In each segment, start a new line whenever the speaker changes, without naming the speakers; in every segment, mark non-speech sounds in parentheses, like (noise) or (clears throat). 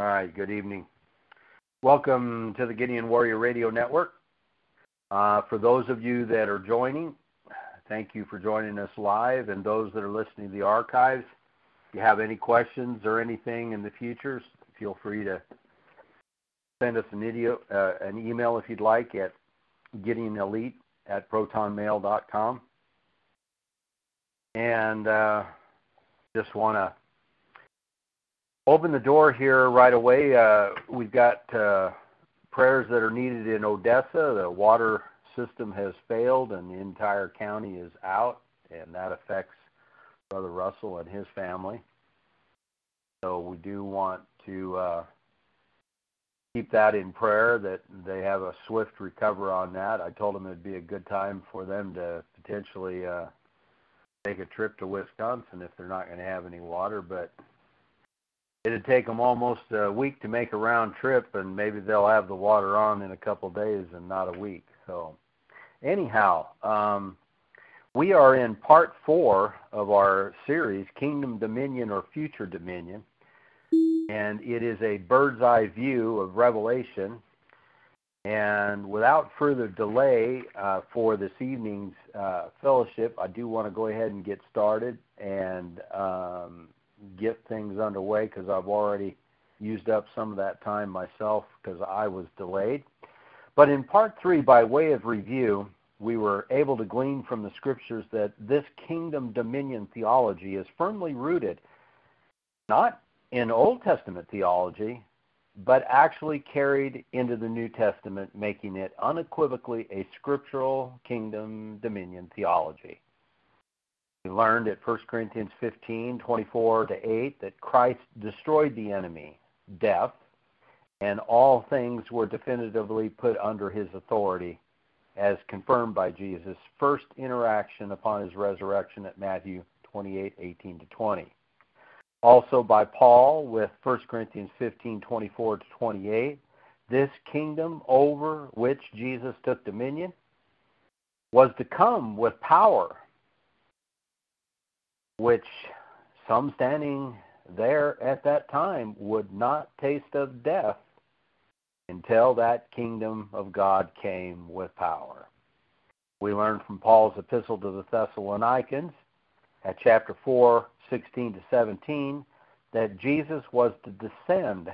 All right, good evening. Welcome to the Gideon Warrior Radio Network. Uh, for those of you that are joining, thank you for joining us live, and those that are listening to the archives, if you have any questions or anything in the future, feel free to send us an, uh, an email if you'd like at gideonelite at protonmail.com. And uh, just want to open the door here right away. Uh, we've got uh, prayers that are needed in Odessa. The water system has failed, and the entire county is out, and that affects Brother Russell and his family. So we do want to uh, keep that in prayer that they have a swift recover on that. I told them it'd be a good time for them to potentially uh, take a trip to Wisconsin if they're not going to have any water, but it'd take them almost a week to make a round trip, and maybe they'll have the water on in a couple of days and not a week. So, anyhow, um, we are in part four of our series, Kingdom Dominion or Future Dominion, and it is a bird's eye view of Revelation. And without further delay uh, for this evening's uh, fellowship, I do want to go ahead and get started and um, get things underway because I've already used up some of that time myself because I was delayed. But in part three, by way of review, we were able to glean from the scriptures that this kingdom dominion theology is firmly rooted not in Old Testament theology, but actually carried into the New Testament, making it unequivocally a scriptural kingdom dominion theology. We learned at 1 Corinthians 15, 24 to 8, that Christ destroyed the enemy, death, and all things were definitively put under his authority, as confirmed by Jesus' first interaction upon his resurrection at Matthew 28, 18 to 20. Also by Paul with 1 Corinthians 15, 24 to 28, this kingdom over which Jesus took dominion was to come with power which some standing there at that time would not taste of death until that kingdom of God came with power. We learn from Paul's epistle to the Thessalonians at chapter 4, 16 to 17, that Jesus was to descend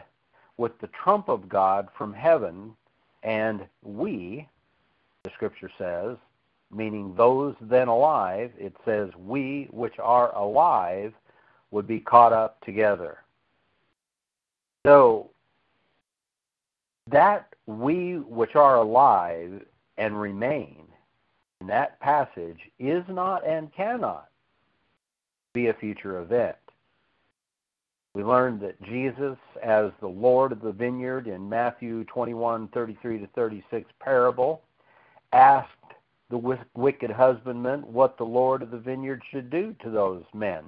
with the trump of God from heaven, and we, the scripture says, meaning those then alive, it says, we which are alive would be caught up together. So, that we which are alive and remain in that passage is not and cannot be a future event. We learned that Jesus, as the Lord of the vineyard in Matthew 21 33 to 36 parable, asked the wicked husbandman what the Lord of the vineyard should do to those men.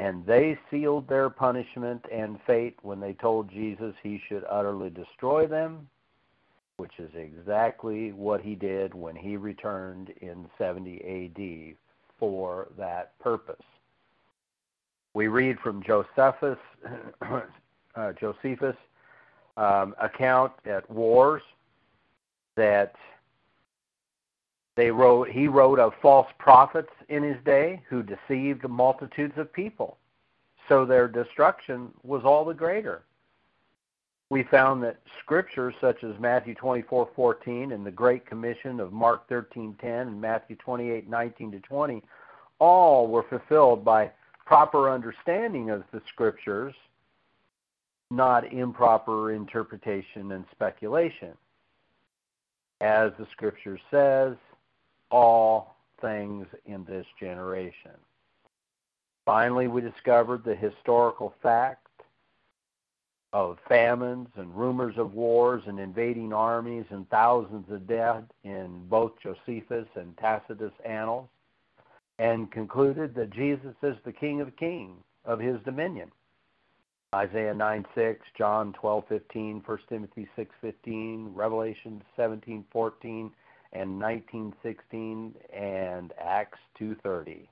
And they sealed their punishment and fate when they told Jesus he should utterly destroy them, which is exactly what he did when he returned in 70 AD for that purpose. We read from Josephus, (clears throat) uh, Josephus' um, account at Wars that they wrote, he wrote of false prophets in his day who deceived multitudes of people. So their destruction was all the greater. We found that scriptures such as Matthew 24:14 and the Great Commission of Mark 13:10 and Matthew 28:19 to 20 all were fulfilled by proper understanding of the scriptures, not improper interpretation and speculation. As the scripture says, all things in this generation. Finally, we discovered the historical fact of famines and rumors of wars and invading armies and thousands of dead in both Josephus and Tacitus' annals, and concluded that Jesus is the King of Kings of his dominion. Isaiah 9 6, John 12 15, 1 Timothy 6 15, Revelation 17 14, and 1916 and Acts 2:30.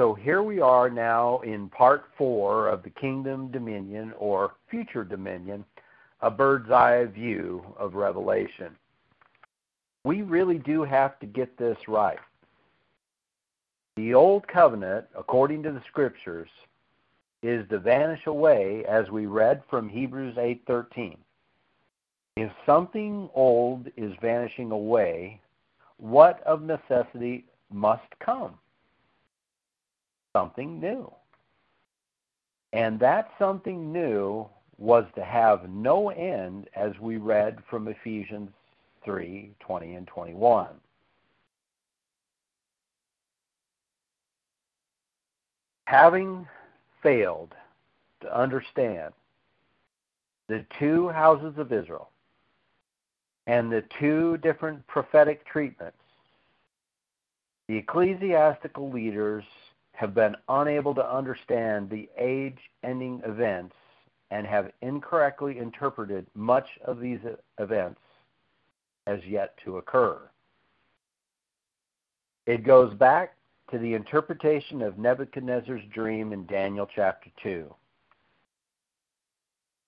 So here we are now in part four of the Kingdom Dominion or Future Dominion, a bird's eye view of Revelation. We really do have to get this right. The Old Covenant, according to the Scriptures, is to vanish away as we read from Hebrews 8:13. If something old is vanishing away, what of necessity must come? Something new. And that something new was to have no end as we read from Ephesians 3 20 and 21. Having failed to understand the two houses of Israel and the two different prophetic treatments, the ecclesiastical leaders have been unable to understand the age ending events and have incorrectly interpreted much of these events as yet to occur. It goes back to the interpretation of Nebuchadnezzar's dream in Daniel chapter 2.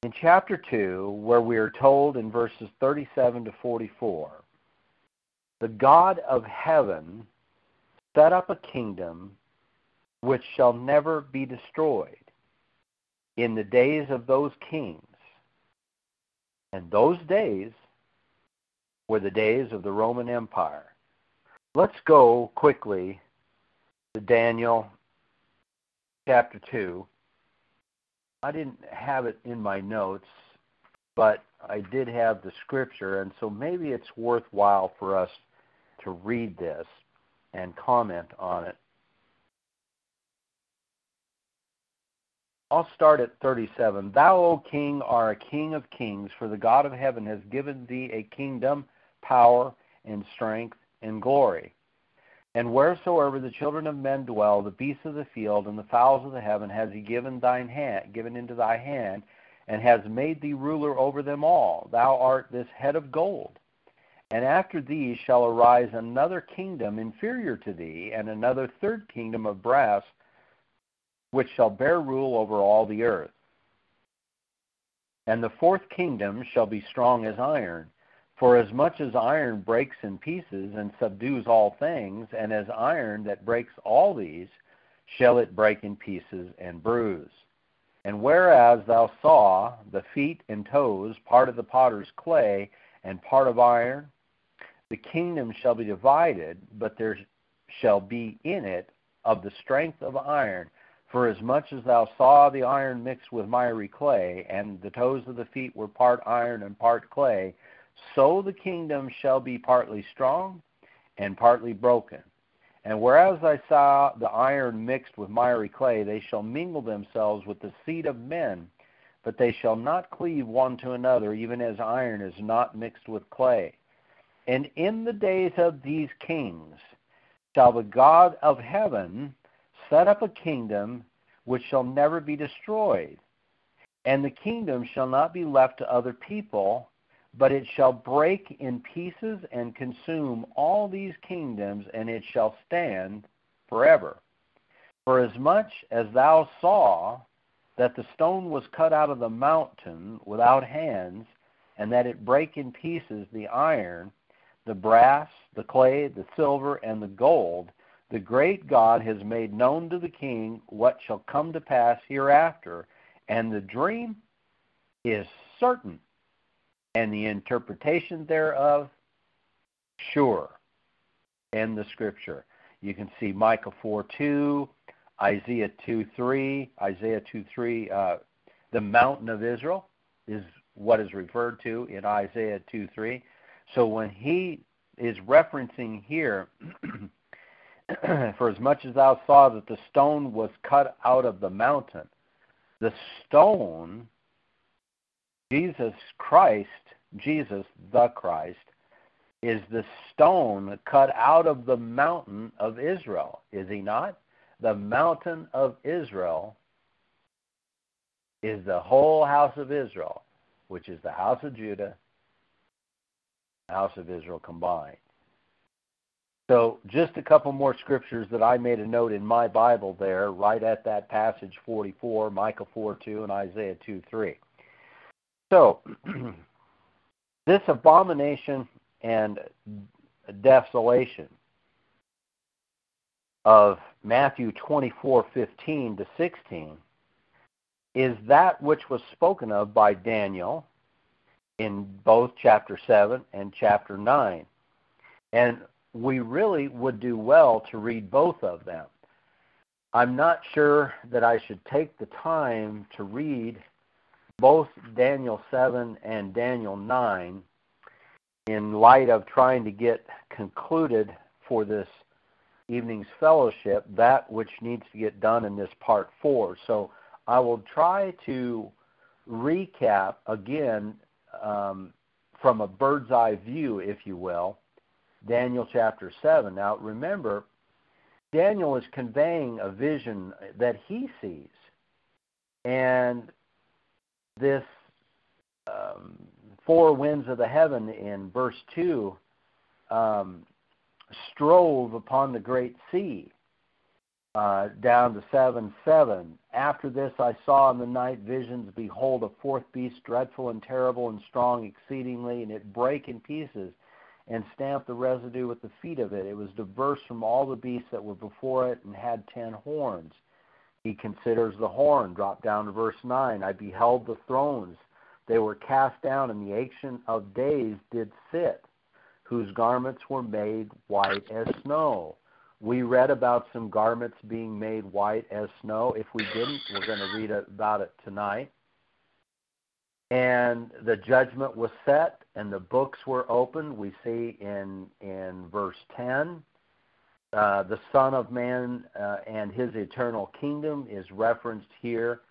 In chapter 2, where we are told in verses 37 to 44, the God of heaven set up a kingdom which shall never be destroyed in the days of those kings. And those days were the days of the Roman Empire. Let's go quickly to Daniel chapter 2. I didn't have it in my notes, but I did have the scripture, and so maybe it's worthwhile for us to read this and comment on it. I'll start at 37. Thou, O king, art a king of kings, for the God of heaven has given thee a kingdom, power, and strength, and glory. And wheresoever the children of men dwell, the beasts of the field and the fowls of the heaven has he given thine hand, given into thy hand, and has made thee ruler over them all. Thou art this head of gold. And after thee shall arise another kingdom inferior to thee, and another third kingdom of brass, which shall bear rule over all the earth. And the fourth kingdom shall be strong as iron. For as much as iron breaks in pieces and subdues all things, and as iron that breaks all these, shall it break in pieces and bruise. And whereas thou saw the feet and toes, part of the potter's clay and part of iron, the kingdom shall be divided, but there shall be in it of the strength of iron, for as much as thou saw the iron mixed with miry clay, and the toes of the feet were part iron and part clay, so the kingdom shall be partly strong and partly broken. And whereas I saw the iron mixed with miry clay, they shall mingle themselves with the seed of men, but they shall not cleave one to another, even as iron is not mixed with clay. And in the days of these kings shall the God of heaven set up a kingdom which shall never be destroyed. And the kingdom shall not be left to other people, but it shall break in pieces and consume all these kingdoms, and it shall stand forever. For as much as thou saw that the stone was cut out of the mountain without hands, and that it brake in pieces the iron, the brass, the clay, the silver, and the gold, the great God has made known to the king what shall come to pass hereafter, and the dream is certain, and the interpretation thereof sure in the scripture. You can see Micah 4 2, Isaiah 2 3, Isaiah 2 3. Uh, the mountain of Israel is what is referred to in Isaiah 2 3. So when he is referencing here, (clears throat) for as much as thou saw that the stone was cut out of the mountain, the stone, Jesus Christ, Jesus the Christ, is the stone cut out of the mountain of Israel, is he not? The mountain of Israel is the whole house of Israel, which is the house of Judah, the house of Israel combined. So, just a couple more scriptures that I made a note in my Bible there, right at that passage 44, Micah 4 2, and Isaiah 2 3. So, (clears throat) this abomination and desolation of Matthew 24:15 to 16 is that which was spoken of by Daniel in both chapter 7 and chapter 9. And we really would do well to read both of them. I'm not sure that I should take the time to read both Daniel 7 and Daniel 9 in light of trying to get concluded for this evening's fellowship that which needs to get done in this part 4. So I will try to recap again um, from a bird's eye view, if you will, Daniel chapter 7. Now remember, Daniel is conveying a vision that he sees. And this um, four winds of the heaven in verse 2 um, strove upon the great sea uh, down to 7 7. After this I saw in the night visions, behold, a fourth beast, dreadful and terrible and strong exceedingly, and it brake in pieces and stamped the residue with the feet of it. It was diverse from all the beasts that were before it and had ten horns. He considers the horn. Drop down to verse 9. I beheld the thrones. They were cast down, and the ancient of days did sit, whose garments were made white as snow we read about some garments being made white as snow. If we didn't, we're going to read about it tonight. And the judgment was set, and the books were opened. We see in in verse ten, uh, the Son of Man uh, and His eternal kingdom is referenced here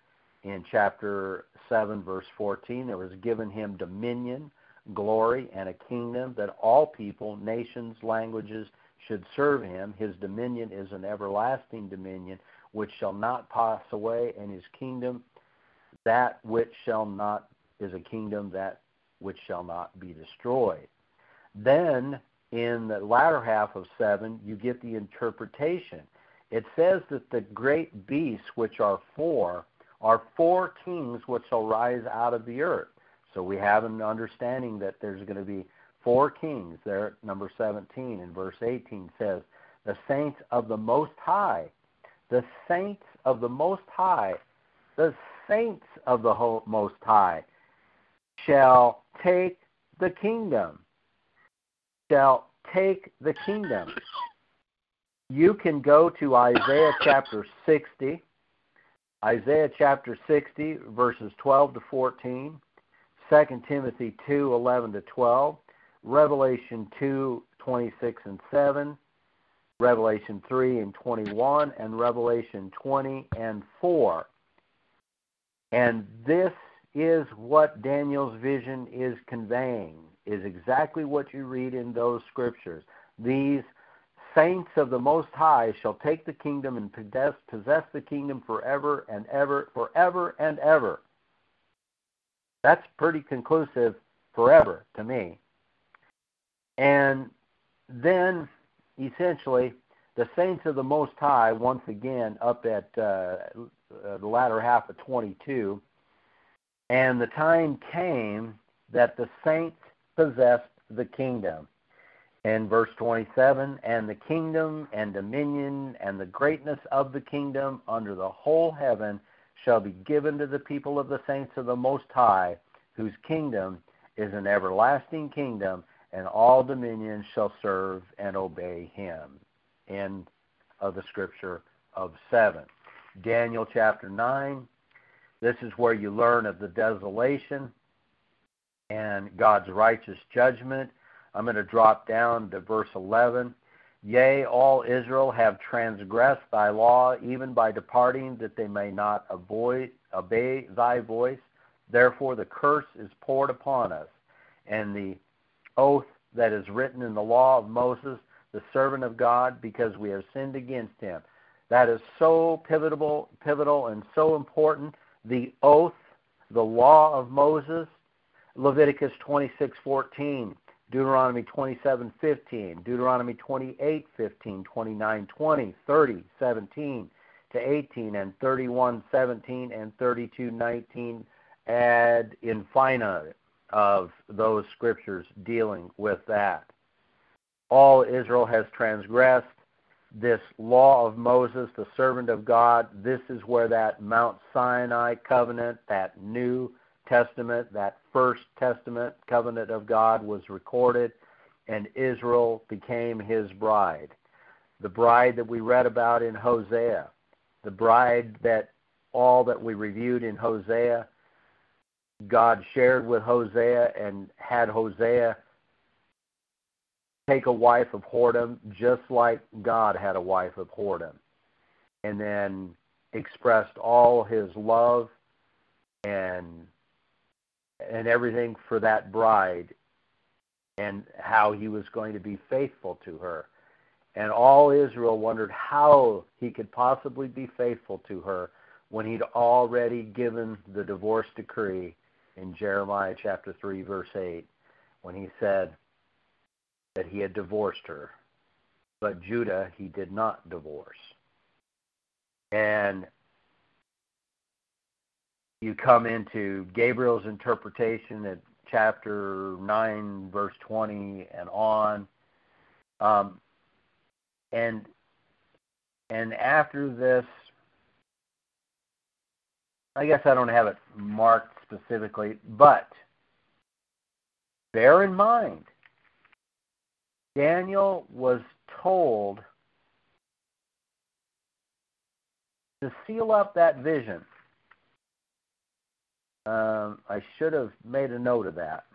in chapter seven, verse fourteen. There was given him dominion, glory, and a kingdom that all people, nations, languages should serve him. His dominion is an everlasting dominion which shall not pass away, and his kingdom that which shall not is a kingdom that which shall not be destroyed. Then in the latter half of seven, you get the interpretation. It says that the great beasts, which are four, are four kings which shall rise out of the earth. So we have an understanding that there's going to be four kings there number 17 in verse 18 says the saints of the most high the saints of the most high the saints of the most high shall take the kingdom shall take the kingdom. You can go to Isaiah chapter 60 Isaiah chapter 60 verses 12 to 14 2 Timothy 2 11 to 12 Revelation 2, 26 and 7, Revelation 3 and 21, and Revelation 20 and 4. And this is what Daniel's vision is conveying, is exactly what you read in those scriptures. These saints of the Most High shall take the kingdom and possess, possess the kingdom forever and ever, forever and ever. That's pretty conclusive forever to me. And then, essentially, the saints of the Most High, once again, up at uh, uh, the latter half of 22, and the time came that the saints possessed the kingdom. In verse 27, and the kingdom and dominion and the greatness of the kingdom under the whole heaven shall be given to the people of the saints of the Most High, whose kingdom is an everlasting kingdom, and all dominions shall serve and obey him. End of the scripture of 7. Daniel chapter 9, this is where you learn of the desolation and God's righteous judgment. I'm going to drop down to verse 11. Yea, all Israel have transgressed thy law, even by departing, that they may not avoid, obey thy voice. Therefore, the curse is poured upon us, and the oath that is written in the law of Moses, the servant of God, because we have sinned against him. That is so pivotal, pivotal and so important. The oath, the law of Moses, Leviticus 26:14. Deuteronomy 27:15, Deuteronomy 28:15, 29:20, 30, 17 to 18, and 31:17 and 32:19 ad infinitum of those scriptures dealing with that. All Israel has transgressed this law of Moses, the servant of God. This is where that Mount Sinai covenant, that New Testament, that First Testament covenant of God was recorded, and Israel became his bride. The bride that we read about in Hosea, the bride that all that we reviewed in Hosea, God shared with Hosea and had Hosea take a wife of whoredom just like God had a wife of whoredom. And then expressed all his love and and everything for that bride and how he was going to be faithful to her. And all Israel wondered how he could possibly be faithful to her when he'd already given the divorce decree in Jeremiah chapter 3 verse 8 when he said that he had divorced her. But Judah he did not divorce. And you come into Gabriel's interpretation at chapter 9, verse 20, and on. Um, and and after this, I guess I don't have it marked specifically, but bear in mind, Daniel was told to seal up that vision um, I should have made a note of that.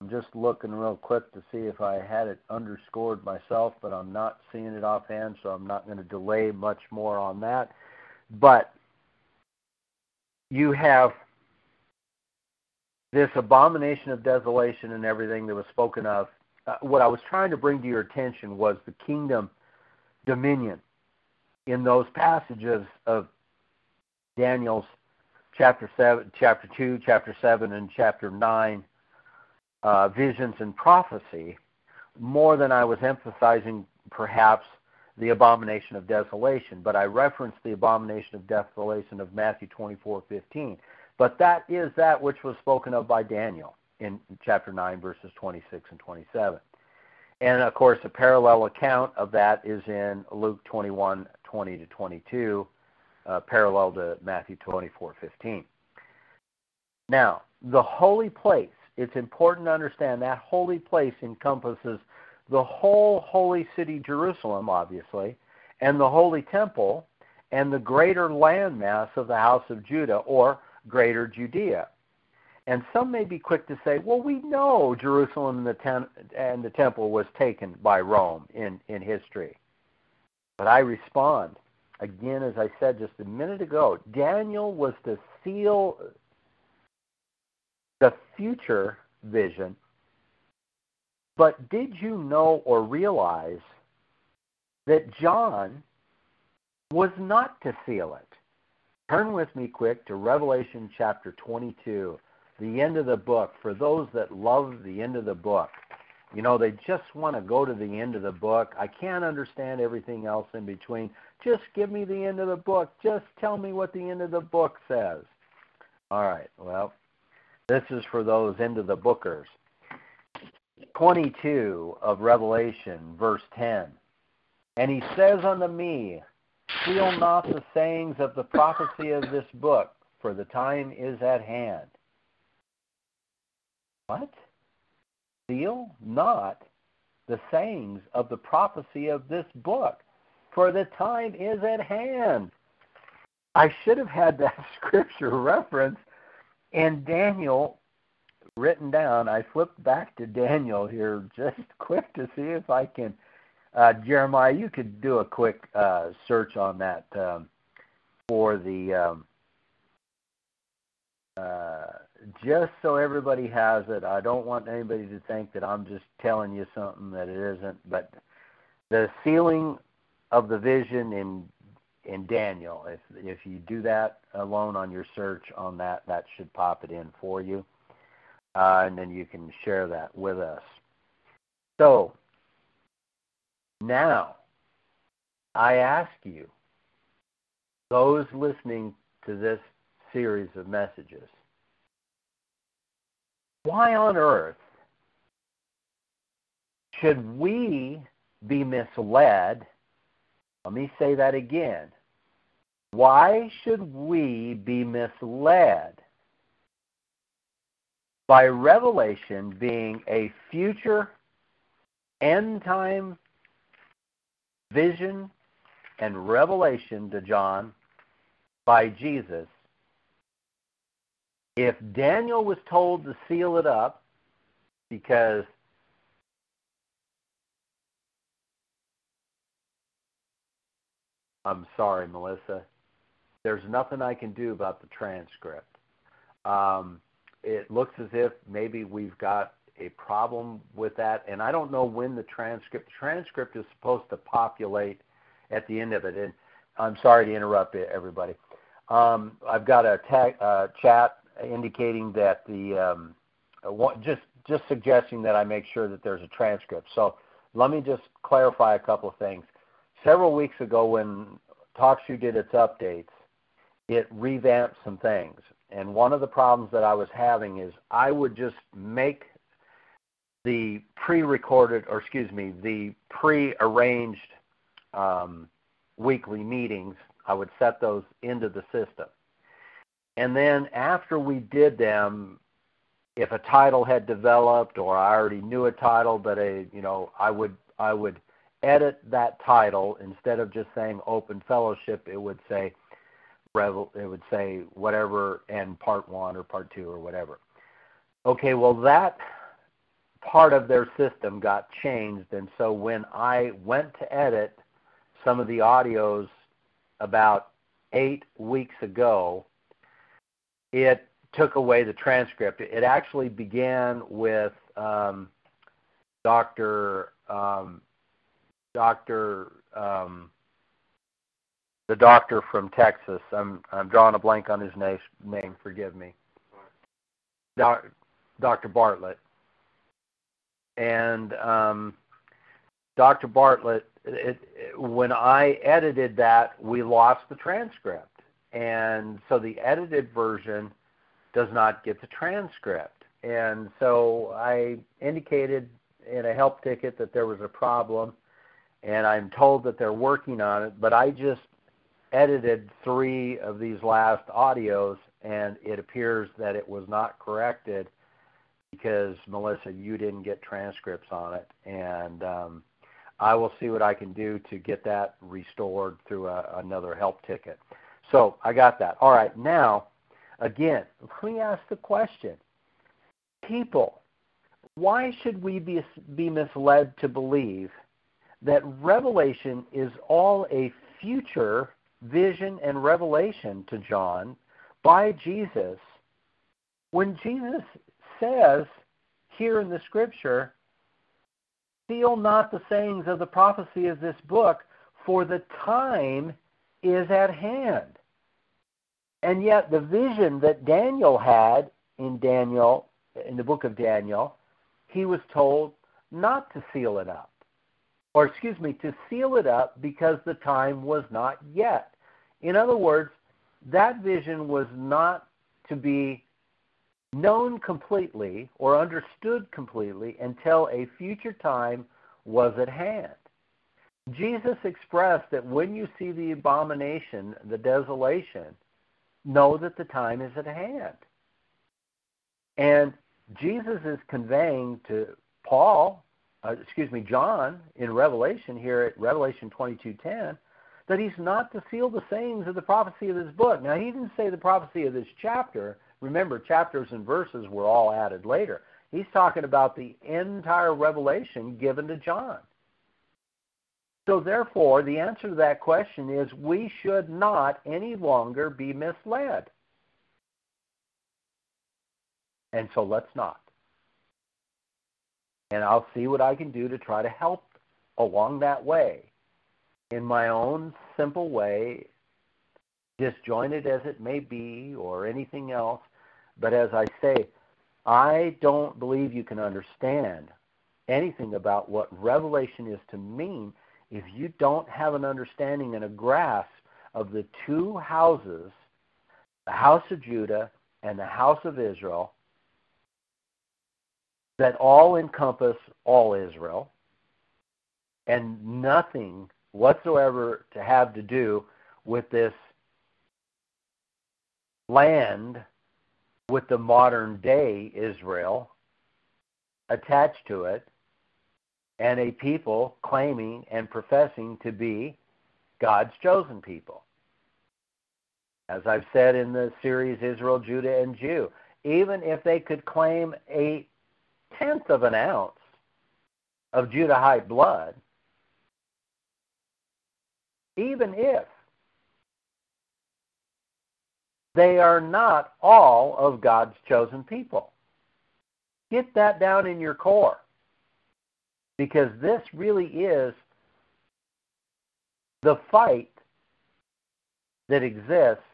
I'm just looking real quick to see if I had it underscored myself, but I'm not seeing it offhand, so I'm not going to delay much more on that. But you have this abomination of desolation and everything that was spoken of. Uh, what I was trying to bring to your attention was the kingdom dominion in those passages of Daniel's chapter seven, chapter two, chapter seven, and chapter nine uh, visions and prophecy more than I was emphasizing perhaps the abomination of desolation, but I referenced the abomination of desolation of Matthew 24:15. But that is that which was spoken of by Daniel in chapter 9 verses 26 and 27. And of course, a parallel account of that is in Luke 21:20 to 22 uh, parallel to Matthew 24:15. Now, the holy place, it's important to understand that holy place encompasses the whole holy city Jerusalem, obviously, and the holy temple and the greater landmass of the house of Judah or greater Judea. And some may be quick to say, well, we know Jerusalem and the, ten- and the temple was taken by Rome in, in history. But I respond, again, as I said just a minute ago, Daniel was to seal the future vision. But did you know or realize that John was not to seal it? Turn with me quick to Revelation chapter 22, the end of the book, for those that love the end of the book. You know, they just want to go to the end of the book. I can't understand everything else in between. Just give me the end of the book. Just tell me what the end of the book says. All right, well, this is for those end of the bookers. 22 of Revelation, verse 10. And he says unto me, Seal not the sayings of the prophecy of this book, for the time is at hand. What? seal not the sayings of the prophecy of this book, for the time is at hand. I should have had that (laughs) scripture reference and Daniel written down. I flipped back to Daniel here just (laughs) quick to see if I can. Uh, Jeremiah, you could do a quick uh, search on that um, for the um, uh, just so everybody has it. I don't want anybody to think that I'm just telling you something that it isn't. But the sealing of the vision in in Daniel, if if you do that alone on your search on that, that should pop it in for you. uh, and then you can share that with us. So, now, I ask you, those listening to this series of messages, why on earth should we be misled? Let me say that again. Why should we be misled by Revelation being a future end time vision and revelation to John by Jesus? If Daniel was told to seal it up because I'm sorry, Melissa. There's nothing I can do about the transcript. Um, it looks as if maybe we've got a problem with that, and I don't know when the transcript The transcript is supposed to populate at the end of it. And I'm sorry to interrupt everybody. Um, I've got a tag, uh, chat indicating that the um, just just suggesting that I make sure that there's a transcript. So let me just clarify a couple of things several weeks ago when TalkShoe did its updates, it revamped some things. And one of the problems that I was having is I would just make the pre-recorded, or excuse me, the pre-arranged um, weekly meetings. I would set those into the system, and then after we did them, if a title had developed, or I already knew a title, but a you know, I would I would edit that title instead of just saying open fellowship it would say it would say whatever and part 1 or part 2 or whatever. Okay well that part of their system got changed and so when i went to edit some of the audios about 8 weeks ago it took away the transcript. It actually began with um, dr um, Doctor, um, the doctor from Texas. I'm I'm drawing a blank on his name. Name, forgive me. Doc, Dr. Bartlett. And um, Dr. Bartlett, it, it, when I edited that, we lost the transcript, and so the edited version does not get the transcript. And so I indicated in a help ticket that there was a problem and I'm told that they're working on it, but I just edited three of these last audios, and it appears that it was not corrected because Melissa, you didn't get transcripts on it, and um, I will see what I can do to get that restored through a, another help ticket. So I got that. All right, now, again, let me ask the question: People, why should we be be misled to believe that revelation is all a future vision and revelation to John by Jesus when Jesus says here in the scripture, Seal not the sayings of the prophecy of this book, for the time is at hand. And yet, the vision that Daniel had in Daniel, in the book of Daniel, he was told not to seal it up or excuse me, to seal it up because the time was not yet. In other words, that vision was not to be known completely or understood completely until a future time was at hand. Jesus expressed that when you see the abomination, the desolation, know that the time is at hand. And Jesus is conveying to Paul uh, excuse me, John in Revelation here at Revelation 22:10 that he's not to seal the sayings of the prophecy of this book. Now he didn't say the prophecy of this chapter. Remember, chapters and verses were all added later. He's talking about the entire revelation given to John. So therefore, the answer to that question is we should not any longer be misled. And so let's not and I'll see what I can do to try to help along that way in my own simple way, disjointed as it may be, or anything else. But as I say, I don't believe you can understand anything about what revelation is to mean if you don't have an understanding and a grasp of the two houses, the house of Judah and the house of Israel, that all encompass all Israel and nothing whatsoever to have to do with this land with the modern day Israel attached to it and a people claiming and professing to be God's chosen people. As I've said in the series Israel, Judah, and Jew, even if they could claim a tenth of an ounce of Judahite blood, even if they are not all of God's chosen people. Get that down in your core. Because this really is the fight that exists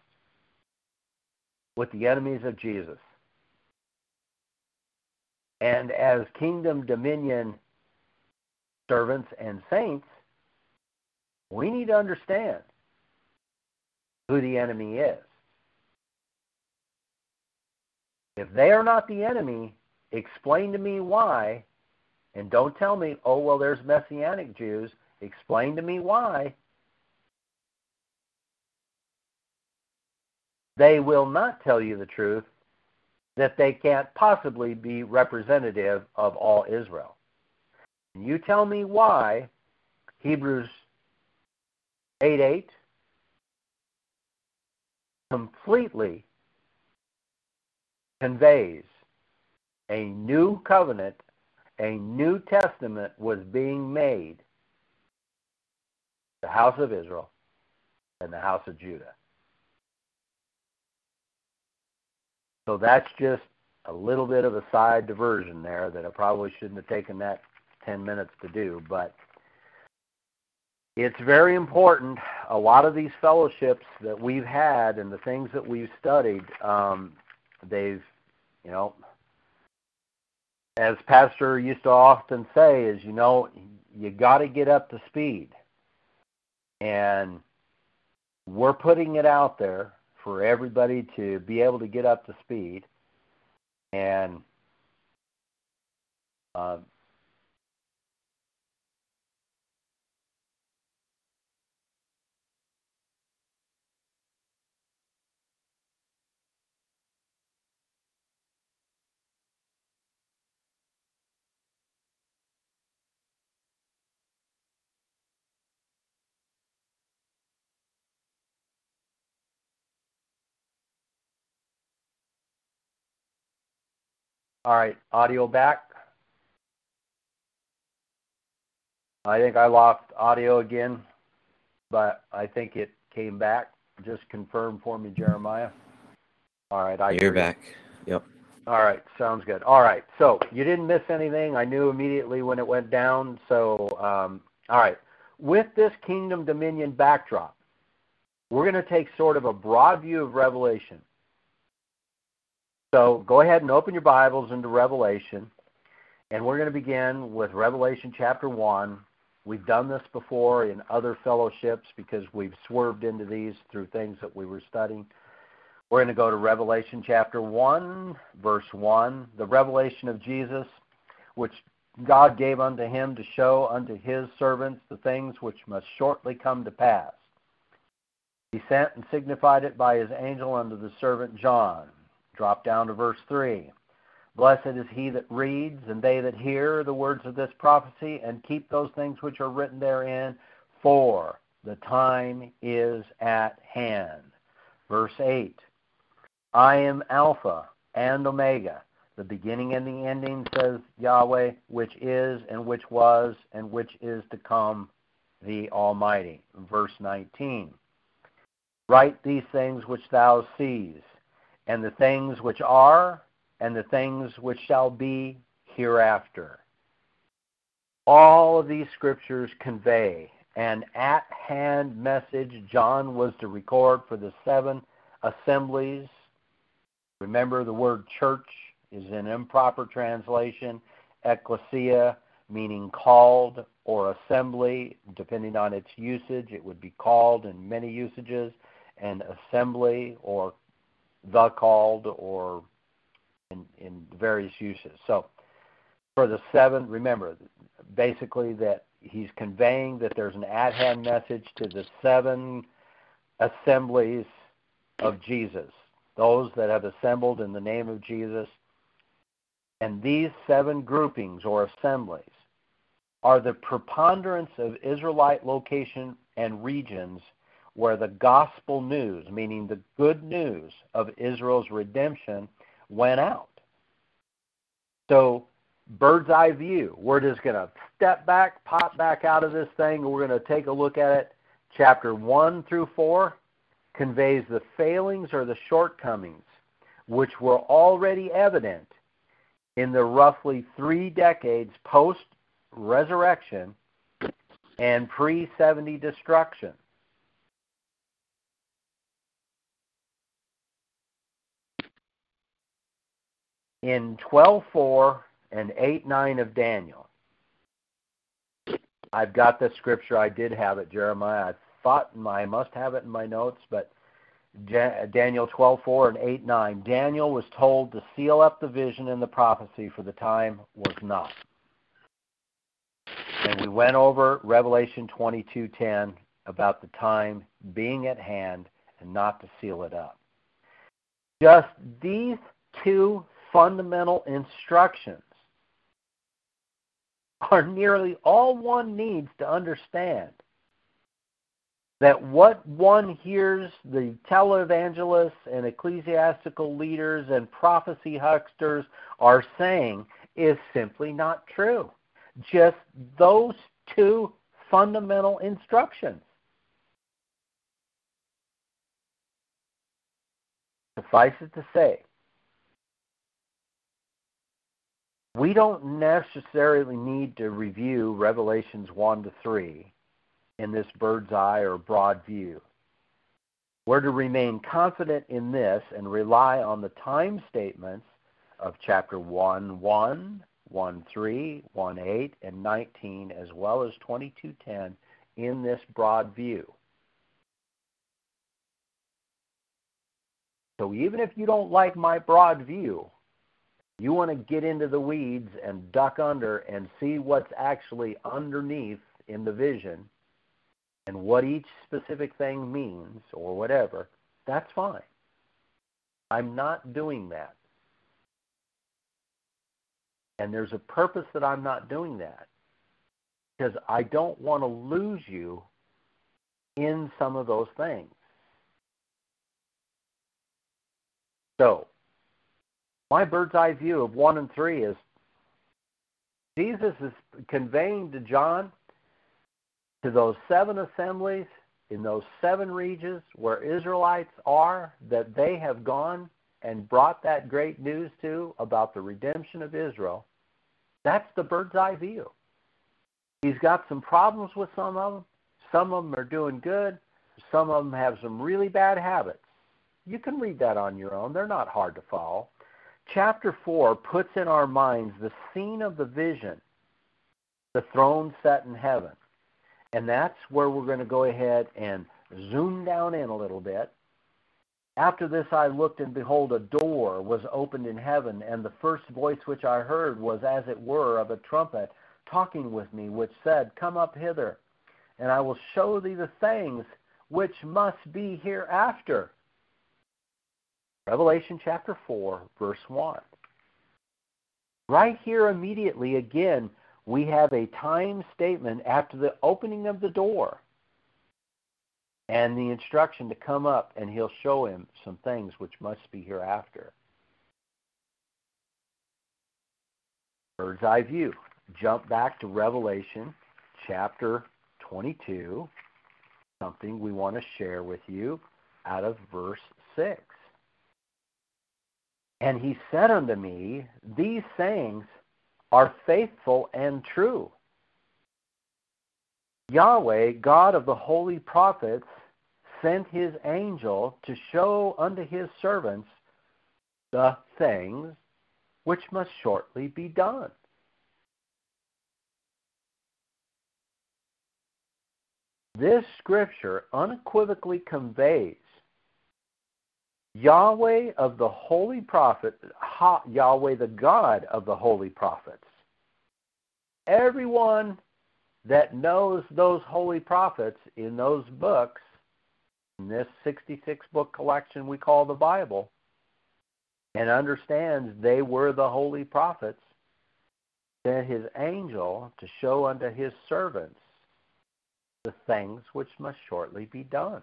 with the enemies of Jesus. And as kingdom dominion servants and saints, we need to understand who the enemy is. If they are not the enemy, explain to me why, and don't tell me, oh, well, there's Messianic Jews. Explain to me why. They will not tell you the truth that they can't possibly be representative of all Israel. You tell me why Hebrews 8 8 completely conveys a new covenant, a new testament was being made the house of Israel and the house of Judah. So that's just a little bit of a side diversion there that I probably shouldn't have taken that 10 minutes to do, but it's very important. A lot of these fellowships that we've had and the things that we've studied, um, they've, you know, as Pastor used to often say, is you know, you got to get up to speed, and we're putting it out there for everybody to be able to get up to speed, and uh, All right, audio back. I think I lost audio again, but I think it came back. Just confirm for me, Jeremiah. All right, I
You're back. Yep.
All right, sounds good. All right, so you didn't miss anything. I knew immediately when it went down. So, um, all right, with this kingdom dominion backdrop, we're going to take sort of a broad view of Revelation. So go ahead and open your Bibles into Revelation, and we're going to begin with Revelation chapter 1. We've done this before in other fellowships because we've swerved into these through things that we were studying. We're going to go to Revelation chapter 1, verse 1, the revelation of Jesus, which God gave unto him to show unto his servants the things which must shortly come to pass. He sent and signified it by his angel unto the servant John Drop down to verse 3. Blessed is he that reads, and they that hear the words of this prophecy, and keep those things which are written therein, for the time is at hand. Verse 8 I am Alpha and Omega, the beginning and the ending, says Yahweh, which is, and which was, and which is to come, the Almighty. Verse 19 Write these things which thou seest and the things which are, and the things which shall be hereafter. All of these scriptures convey an at hand message John was to record for the seven assemblies. Remember the word church is an improper translation. Ecclesia, meaning called or assembly, depending on its usage, it would be called in many usages, and assembly or the called or in, in various uses. So for the seven, remember, basically that he's conveying that there's an at hand message to the seven assemblies of Jesus, those that have assembled in the name of Jesus. And these seven groupings or assemblies are the preponderance of Israelite location and regions where the gospel news, meaning the good news of Israel's redemption, went out. So, bird's eye view, we're just going to step back, pop back out of this thing, and we're going to take a look at it. Chapter 1 through 4 conveys the failings or the shortcomings which were already evident in the roughly three decades post resurrection and pre 70 destruction. In 12:4 and 8:9 of Daniel, I've got the scripture. I did have it, Jeremiah. I thought I must have it in my notes, but Daniel 12:4 and 8:9. Daniel was told to seal up the vision and the prophecy, for the time was not. And we went over Revelation 22:10 about the time being at hand and not to seal it up. Just these two fundamental instructions are nearly all one needs to understand that what one hears the televangelists and ecclesiastical leaders and prophecy hucksters are saying is simply not true. Just those two fundamental instructions. Suffice it to say, we don't necessarily need to review Revelations 1 to 3 in this bird's eye or broad view. We're to remain confident in this and rely on the time statements of chapter 1 1, 1 3, 1 8, and 19, as well as 2210 in this broad view. So even if you don't like my broad view, you want to get into the weeds and duck under and see what's actually underneath in the vision and what each specific thing means or whatever, that's fine. I'm not doing that. And there's a purpose that I'm not doing that. Because I don't want to lose you in some of those things. So, my bird's eye view of 1 and 3 is Jesus is conveying to John to those seven assemblies in those seven regions where Israelites are that they have gone and brought that great news to about the redemption of Israel, that's the bird's eye view. He's got some problems with some of them. Some of them are doing good. Some of them have some really bad habits. You can read that on your own. They're not hard to follow. Chapter 4 puts in our minds the scene of the vision, the throne set in heaven. And that's where we're going to go ahead and zoom down in a little bit. After this I looked, and behold, a door was opened in heaven, and the first voice which I heard was as it were of a trumpet talking with me, which said, Come up hither, and I will show thee the things which must be hereafter. Revelation chapter 4, verse 1. Right here, immediately, again, we have a time statement after the opening of the door and the instruction to come up and he'll show him some things which must be hereafter. Bird's eye view. Jump back to Revelation chapter 22, something we want to share with you out of verse 6. And he said unto me, These sayings are faithful and true. Yahweh, God of the holy prophets, sent his angel to show unto his servants the things which must shortly be done. This scripture unequivocally conveys Yahweh of the holy prophet, Yahweh the God of the holy prophets. Everyone that knows those holy prophets in those books, in this 66 book collection we call the Bible, and understands they were the holy prophets, sent his angel to show unto his servants the things which must shortly be done.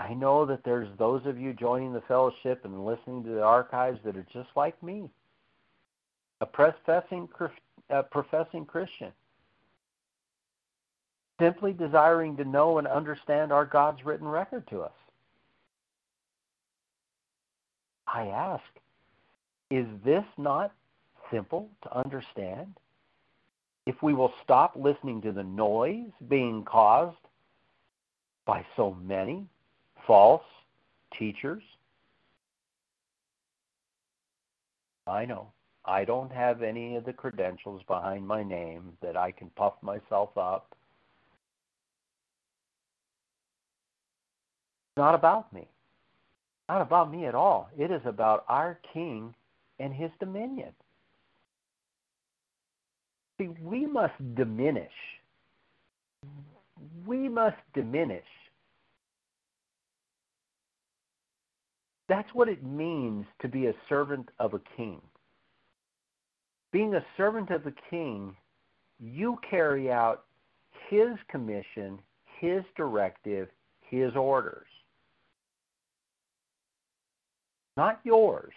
I know that there's those of you joining the fellowship and listening to the archives that are just like me, a professing, a professing Christian, simply desiring to know and understand our God's written record to us. I ask, is this not simple to understand? If we will stop listening to the noise being caused by so many false teachers, I know. I don't have any of the credentials behind my name that I can puff myself up. It's not about me. Not about me at all. It is about our King and his dominion. See, we must diminish. We must diminish. That's what it means to be a servant of a king. Being a servant of the king, you carry out his commission, his directive, his orders. Not yours,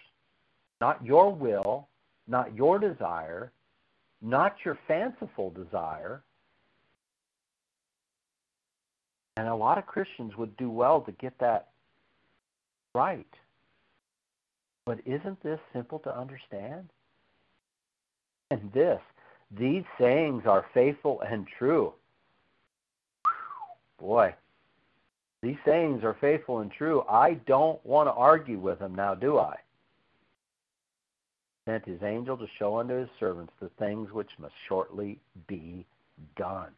not your will, not your desire, not your fanciful desire. And a lot of Christians would do well to get that right. But isn't this simple to understand? And this, these sayings are faithful and true. Boy, these sayings are faithful and true. I don't want to argue with them now, do I? sent his angel to show unto his servants the things which must shortly be done.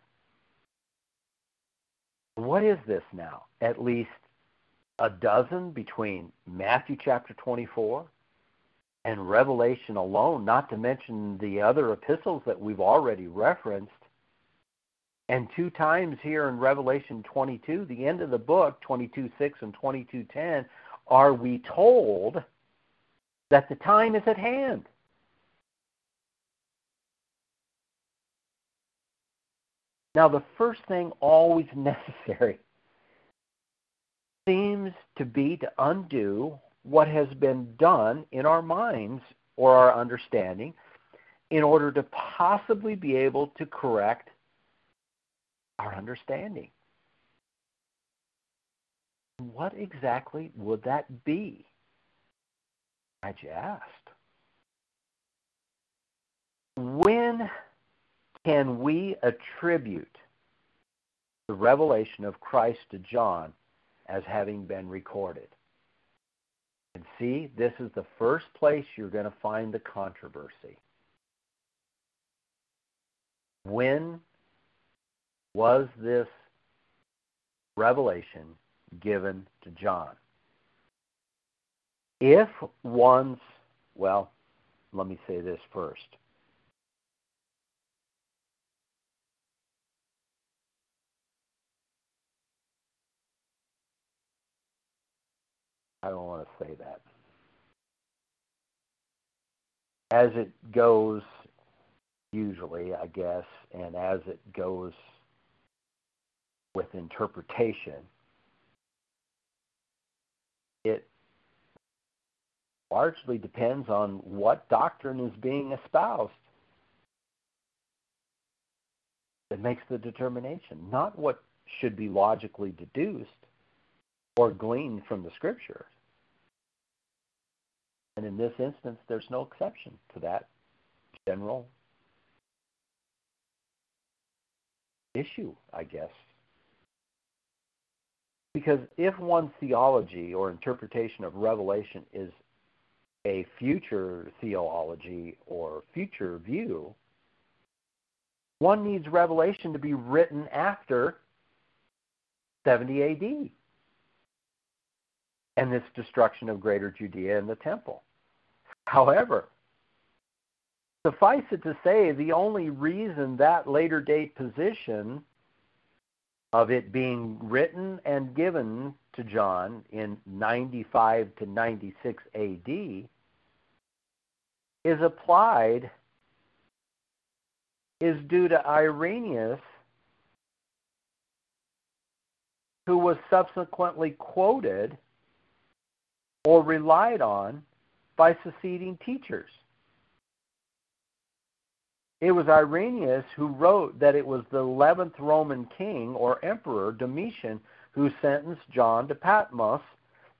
What is this now? At least a dozen between Matthew chapter 24 and Revelation alone, not to mention the other epistles that we've already referenced. And two times here in Revelation 22, the end of the book, 22:6 and 22:10, are we told that the time is at hand. Now, the first thing always (laughs) necessary seems to be to undo what has been done in our minds or our understanding in order to possibly be able to correct our understanding. What exactly would that be? I just asked. When can we attribute the revelation of Christ to John as having been recorded? And see, this is the first place you're going to find the controversy. When was this revelation given to John? If once, well, let me say this first. I don't want to say that. As it goes, usually, I guess, and as it goes with interpretation, it largely depends on what doctrine is being espoused that makes the determination, not what should be logically deduced or gleaned from the scriptures. And in this instance, there's no exception to that general issue, I guess. Because if one's theology or interpretation of Revelation is a future theology or future view, one needs Revelation to be written after 70 AD and this destruction of greater Judea and the temple. However, suffice it to say, the only reason that later date position of it being written and given to John in 95 to 96 AD is applied is due to Irenaeus, who was subsequently quoted or relied on by seceding teachers. It was Irenaeus who wrote that it was the 11th Roman king or emperor, Domitian, who sentenced John to Patmos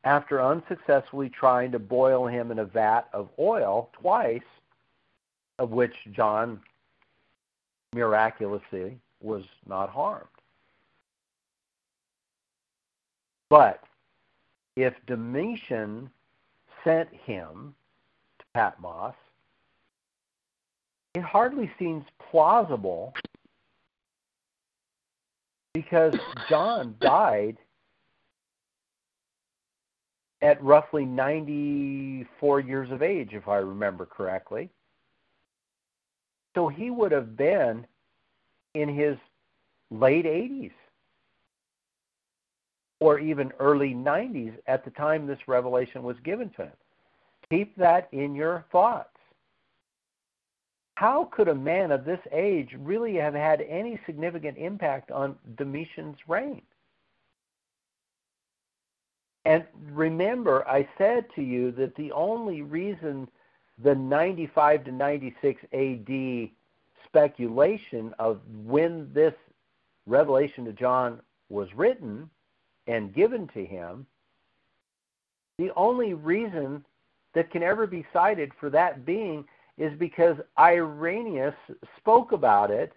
after unsuccessfully trying to boil him in a vat of oil twice, of which John miraculously was not harmed. But if Domitian sent him to Patmos, it hardly seems plausible because John died at roughly 94 years of age, if I remember correctly. So he would have been in his late 80s or even early 90s at the time this revelation was given to him. Keep that in your thoughts. How could a man of this age really have had any significant impact on Domitian's reign? And remember, I said to you that the only reason the 95 to 96 AD speculation of when this revelation to John was written and given to him, the only reason that can ever be cited for that being is because Irenaeus spoke about it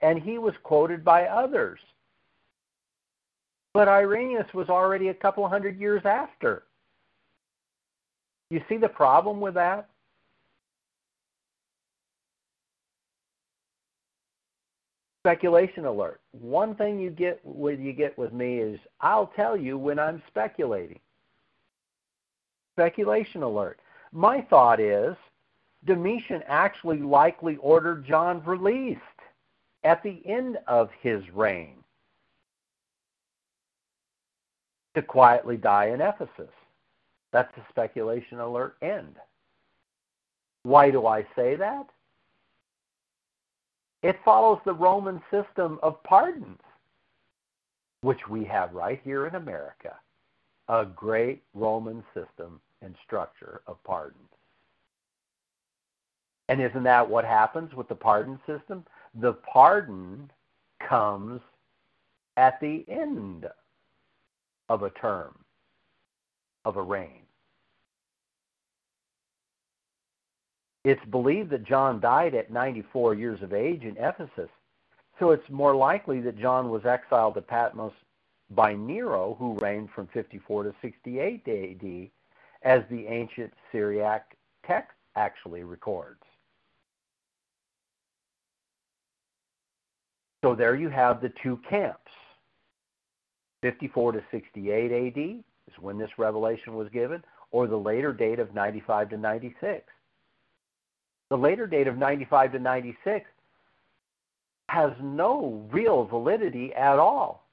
and he was quoted by others. But Irenaeus was already a couple hundred years after. You see the problem with that? Speculation alert. One thing you get when you get with me is I'll tell you when I'm speculating. Speculation alert. My thought is Domitian actually likely ordered John released at the end of his reign to quietly die in Ephesus. That's the speculation alert end. Why do I say that? It follows the Roman system of pardons, which we have right here in America. A great Roman system and structure of pardons. And isn't that what happens with the pardon system? The pardon comes at the end of a term, of a reign. It's believed that John died at 94 years of age in Ephesus, so it's more likely that John was exiled to Patmos by Nero, who reigned from 54 to 68 AD, as the ancient Syriac text actually records. So there you have the two camps. 54 to 68 AD is when this revelation was given, or the later date of 95 to 96. The later date of 95 to 96 has no real validity at all.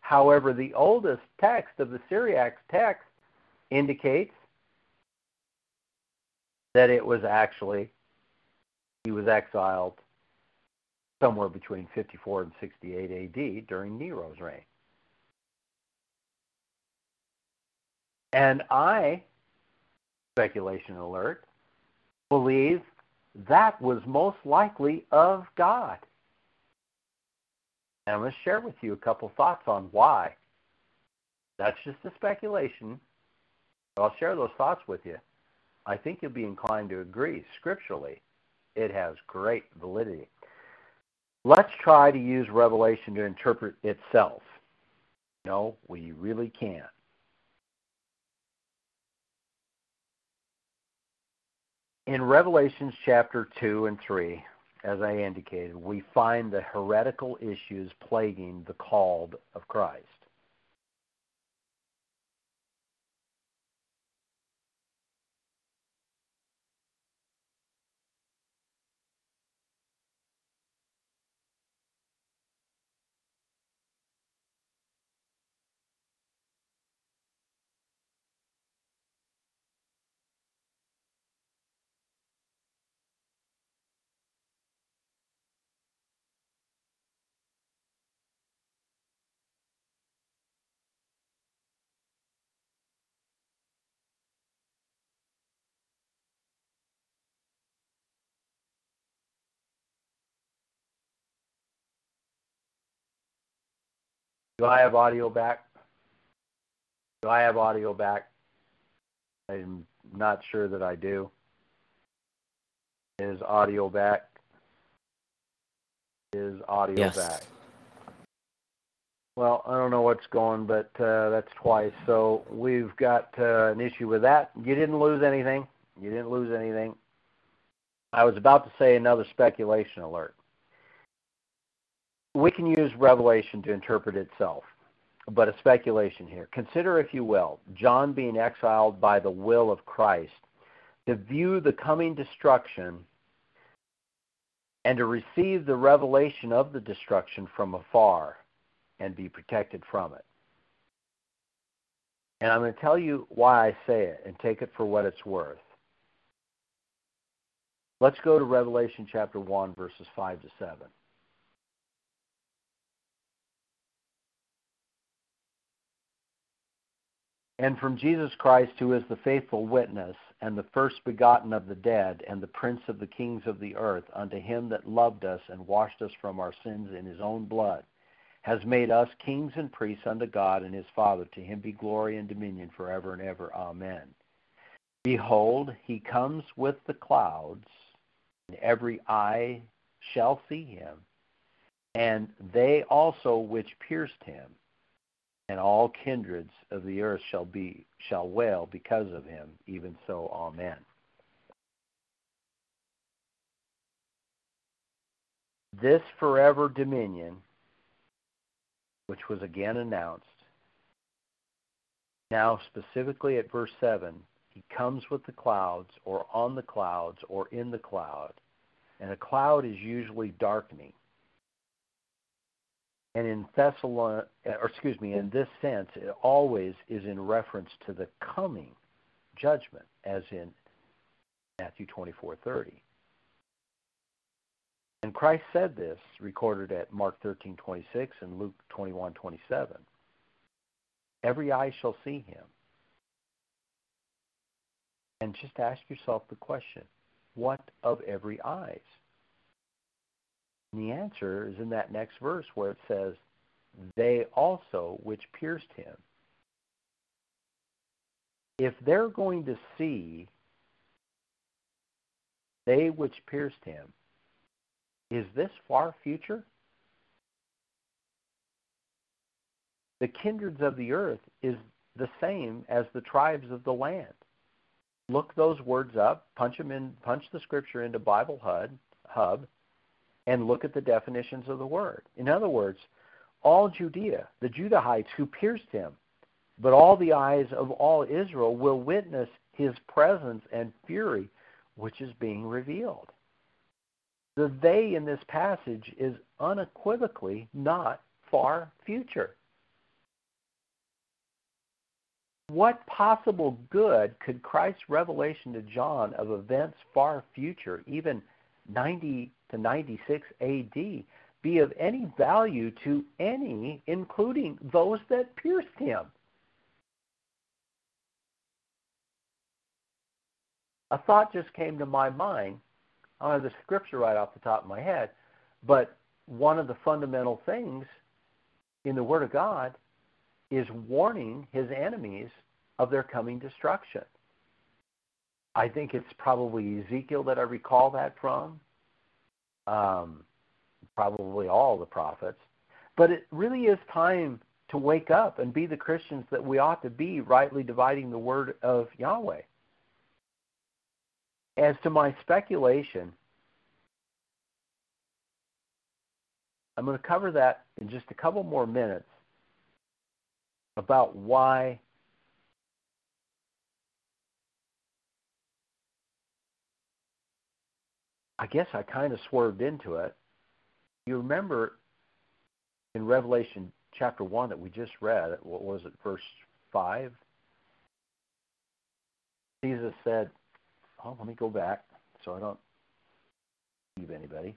However, the oldest text of the Syriac text indicates that it was actually, he was exiled somewhere between 54 and 68 AD during Nero's reign. And I, speculation alert, believe that was most likely of God. And I'm going to share with you a couple thoughts on why. That's just a speculation. I'll share those thoughts with you. I think you'll be inclined to agree. Scripturally, it has great validity. Let's try to use Revelation to interpret itself. No, we really can't. In Revelations chapter 2 and 3, as I indicated, we find the heretical issues plaguing the called of Christ. Do I have audio back? Do I have audio back? I'm not sure that I do. Is audio back? Is audio
Yes.
back? Well, I don't know what's going, but uh, that's twice. So we've got uh, an issue with that. You didn't lose anything. You didn't lose anything. I was about to say another speculation alert. We can use Revelation to interpret itself, but a speculation here. Consider, if you will, John being exiled by the will of Christ to view the coming destruction and to receive the revelation of the destruction from afar and be protected from it. And I'm going to tell you why I say it and take it for what it's worth. Let's go to Revelation chapter 1, verses 5 to 7. And from Jesus Christ, who is the faithful witness, and the first begotten of the dead, and the prince of the kings of the earth, unto him that loved us and washed us from our sins in his own blood, has made us kings and priests unto God and his Father. To him be glory and dominion forever and ever. Amen. Behold, he comes with the clouds, and every eye shall see him, and they also which pierced him and all kindreds of the earth shall be shall wail because of him even so amen. This forever dominion which was again announced now specifically at verse 7 he comes with the clouds or on the clouds or in the cloud and a cloud is usually darkening and in Thessalon, or excuse me, in this sense, it always is in reference to the coming judgment, as in Matthew twenty-four thirty. And Christ said this, recorded at Mark thirteen twenty-six and Luke twenty-one twenty-seven. Every eye shall see him. And just ask yourself the question, what of every eyes? And the answer is in that next verse where it says, They also which pierced him. If they're going to see they which pierced him, is this far future? The kindreds of the earth is the same as the tribes of the land. Look those words up, punch them in, punch the scripture into Bible Hub, Hub, and look at the definitions of the word. In other words, all Judea, the Judahites who pierced him, but all the eyes of all Israel will witness his presence and fury, which is being revealed. The they in this passage is unequivocally not far future. What possible good could Christ's revelation to John of events far future, even 90 to 96 AD, be of any value to any, including those that pierced him? A thought just came to my mind. I don't have the scripture right off the top of my head, but one of the fundamental things in the Word of God is warning his enemies of their coming destruction. I think it's probably Ezekiel that I recall that from, um, probably all the prophets. But it really is time to wake up and be the Christians that we ought to be, rightly dividing the word of Yahweh. As to my speculation, I'm going to cover that in just a couple more minutes about why I guess I kind of swerved into it. You remember in Revelation chapter 1 that we just read, what was it, verse 5? Jesus said, Oh, let me go back so I don't leave anybody.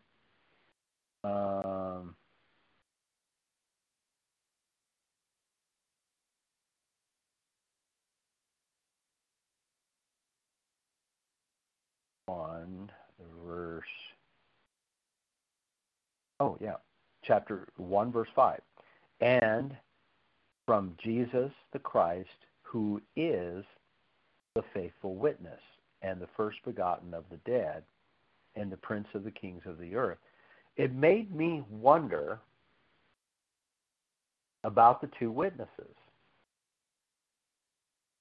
Um, one verse. Oh yeah, chapter one verse five, and from Jesus the Christ, who is the faithful witness and the first begotten of the dead, and the prince of the kings of the earth. It made me wonder about the two witnesses.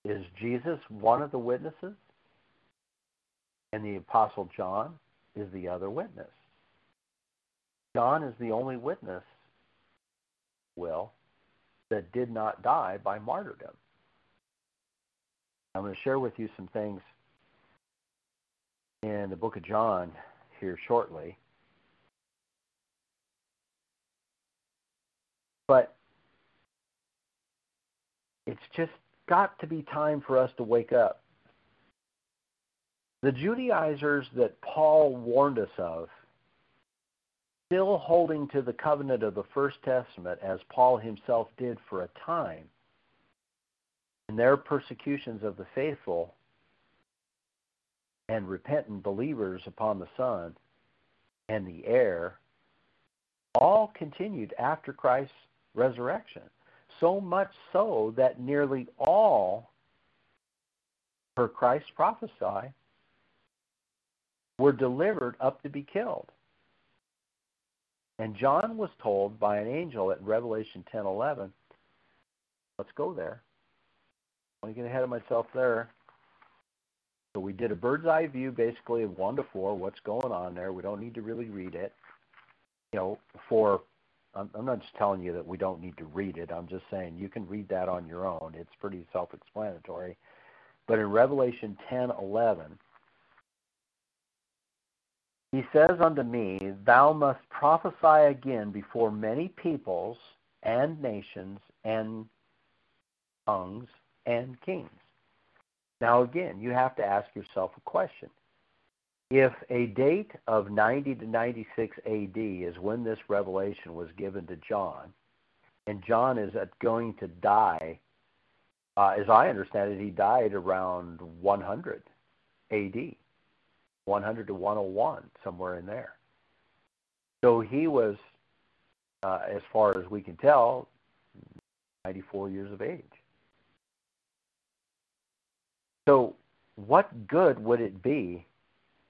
Is Jesus one of the witnesses? And the Apostle John is the other witness. John is the only witness, Will, that did not die by martyrdom. I'm going to share with you some things in the book of John here shortly. But it's just got to be time for us to wake up. The Judaizers that Paul warned us of, still holding to the covenant of the First Testament as Paul himself did for a time, in their persecutions of the faithful, and repentant believers upon the Son and the heir all continued after Christ's resurrection. So much so that nearly all, per Christ prophesy, were delivered up to be killed. And John was told by an angel at Revelation 10:11, let's go there. I want to get ahead of myself there. So we did a bird's eye view basically of 1 to 4, what's going on there. We don't need to really read it. You know, for I'm, I'm not just telling you that we don't need to read it. I'm just saying you can read that on your own. It's pretty self-explanatory. But in Revelation 10:11, he says unto me, Thou must prophesy again before many peoples and nations and tongues and kings. Now, again, you have to ask yourself a question. If a date of 90 to 96 AD is when this revelation was given to John, and John is going to die, uh, as I understand it, he died around 100 AD, 100 to 101, somewhere in there. So he was, uh, as far as we can tell, 94 years of age. So, what good would it be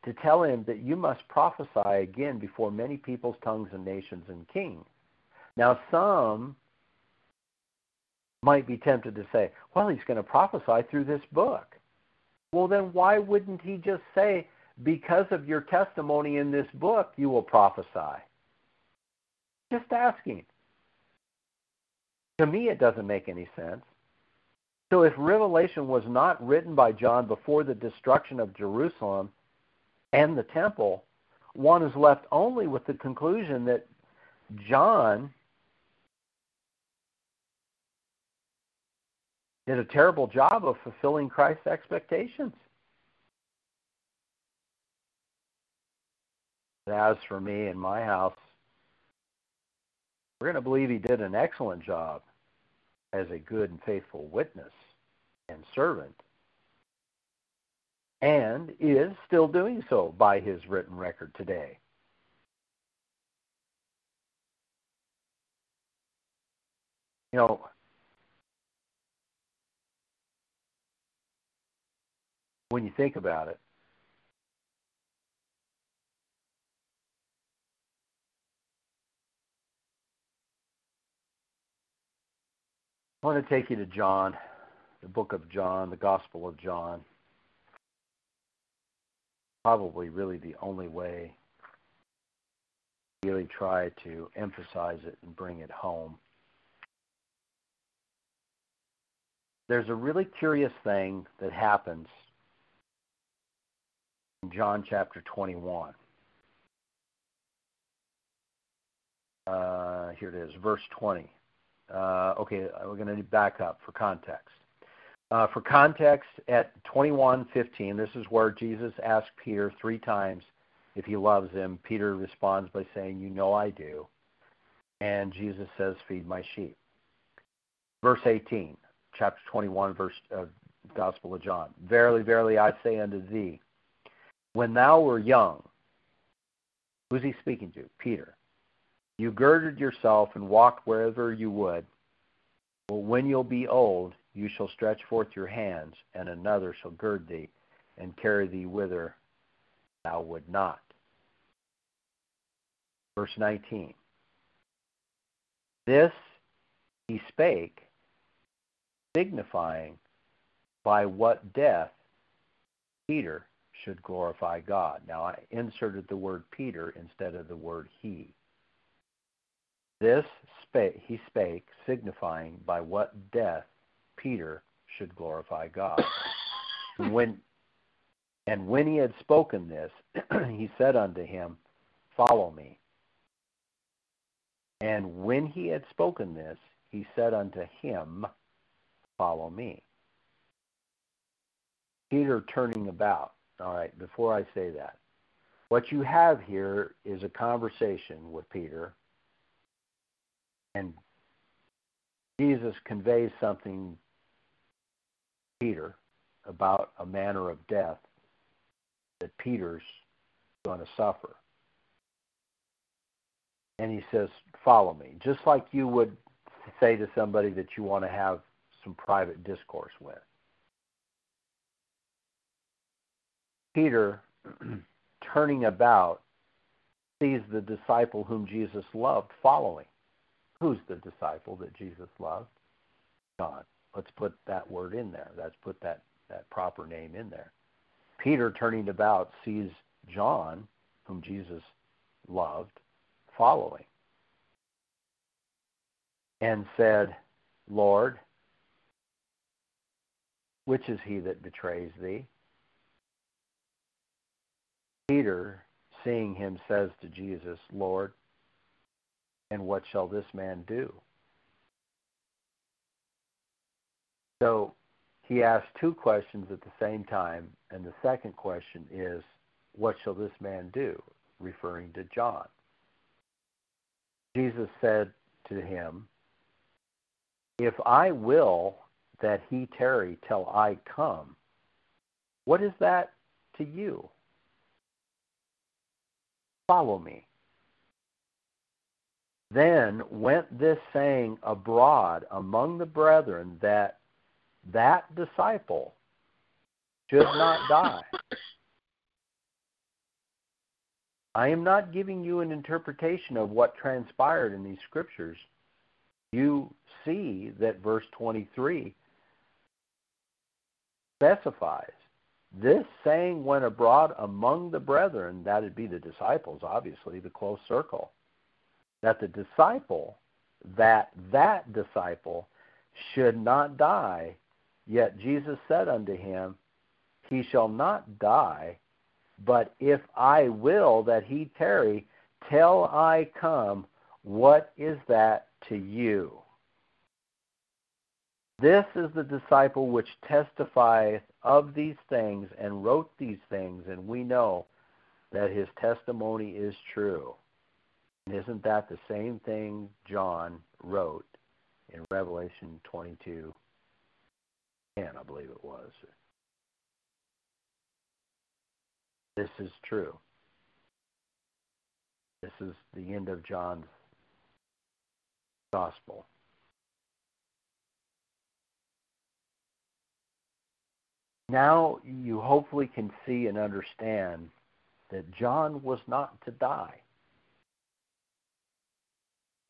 to tell him that you must prophesy again before many peoples, tongues, and nations and kings? Now, some might be tempted to say, well, he's going to prophesy through this book. Well, then why wouldn't he just say, because of your testimony in this book, you will prophesy? Just asking. To me, it doesn't make any sense. So if Revelation was not written by John before the destruction of Jerusalem and the temple, one is left only with the conclusion that John did a terrible job of fulfilling Christ's expectations. As for me and my house, we're going to believe he did an excellent job as a good and faithful witness and servant, and is still doing so by his written record today. You know, when you think about it, I want to take you to John, the book of John, the Gospel of John. Probably really the only way really try to emphasize it and bring it home. There's a really curious thing that happens in John chapter 21. Uh, here it is, verse 20. Uh, okay, we're going to back up for context. Uh, for context, at 21:15, this is where Jesus asked Peter three times if he loves him. Peter responds by saying, "You know I do," and Jesus says, "Feed my sheep." Verse 18, chapter 21, verse of uh, Gospel of John. Verily, verily, I say unto thee, when thou were young, who's he speaking to? Peter. You girded yourself and walked wherever you would. But when you'll be old, you shall stretch forth your hands, and another shall gird thee and carry thee whither thou would not. Verse 19. This he spake, signifying by what death Peter should glorify God. Now, I inserted the word Peter instead of the word he. This spake, he spake, signifying by what death Peter should glorify God. (coughs) when and when he had spoken this, (clears throat) he said unto him, Follow me. And when he had spoken this, he said unto him, Follow me. Peter turning about. All right, before I say that, what you have here is a conversation with Peter and Jesus conveys something to Peter about a manner of death that Peter's going to suffer. And he says, Follow me. Just like you would say to somebody that you want to have some private discourse with. Peter, (clears throat) turning about, sees the disciple whom Jesus loved following. Who's the disciple that Jesus loved? John. Let's put that word in there. Let's put that, that proper name in there. Peter, turning about, sees John, whom Jesus loved, following, and said, Lord, which is he that betrays thee? Peter, seeing him, says to Jesus, Lord, and what shall this man do? So he asks two questions at the same time, and the second question is, What shall this man do? referring to John. Jesus said to him, If I will that he tarry till I come, what is that to you? Follow me. Then went this saying abroad among the brethren that that disciple should not die. I am not giving you an interpretation of what transpired in these scriptures. You see that verse 23 specifies this saying went abroad among the brethren, that'd be the disciples, obviously, the close circle that the disciple, that that disciple should not die. Yet Jesus said unto him, He shall not die, but if I will that he tarry till I come, what is that to you? This is the disciple which testifieth of these things and wrote these things, and we know that his testimony is true. And isn't that the same thing John wrote in Revelation 22 10, I believe it was? This is true. This is the end of John's gospel. Now you hopefully can see and understand that John was not to die.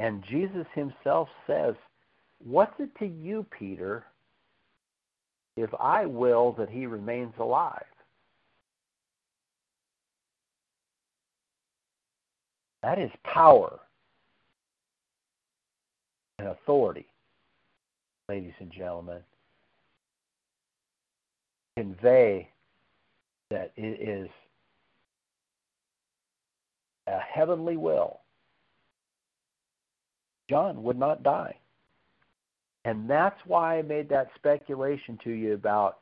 And Jesus himself says What's it to you, Peter, if I will that he remains alive? That is power and authority, ladies and gentlemen. Convey that it is a heavenly will. John would not die. And that's why I made that speculation to you about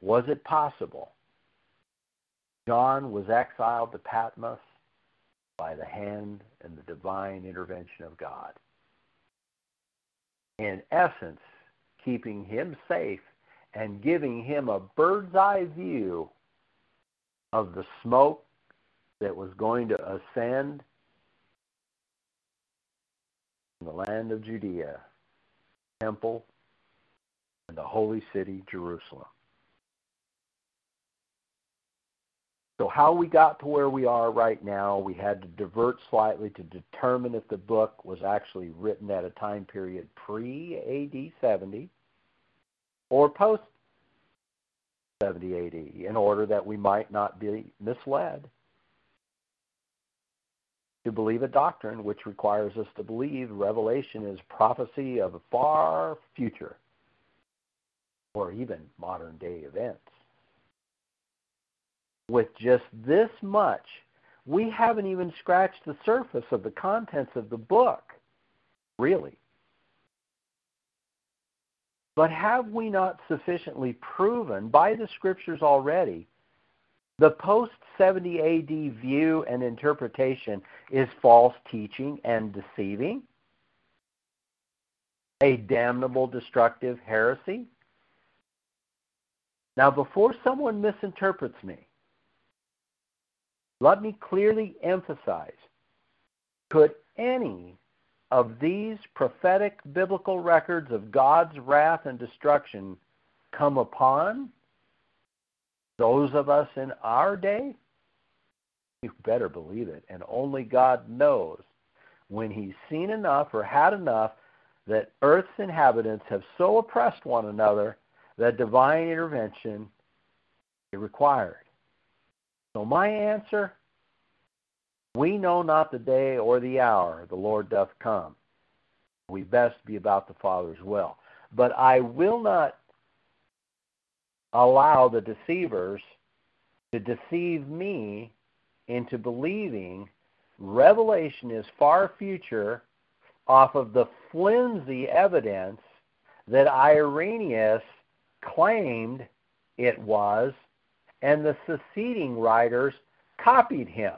was it possible? John was exiled to Patmos by the hand and the divine intervention of God. In essence, keeping him safe and giving him a bird's eye view of the smoke that was going to ascend in the land of Judea, temple, and the holy city, Jerusalem. So, how we got to where we are right now, we had to divert slightly to determine if the book was actually written at a time period pre AD 70 or post 70 AD in order that we might not be misled to believe a doctrine which requires us to believe revelation is prophecy of a far future or even modern day events. With just this much, we haven't even scratched the surface of the contents of the book, really. But have we not sufficiently proven by the scriptures already the post 70 AD view and interpretation is false teaching and deceiving? A damnable, destructive heresy? Now, before someone misinterprets me, let me clearly emphasize could any of these prophetic biblical records of God's wrath and destruction come upon those of us in our day? You better believe it. And only God knows when He's seen enough or had enough that Earth's inhabitants have so oppressed one another that divine intervention is required. So, my answer we know not the day or the hour the Lord doth come. We best be about the Father's will. But I will not allow the deceivers to deceive me into believing Revelation is far future off of the flimsy evidence that Irenaeus claimed it was, and the succeeding writers copied him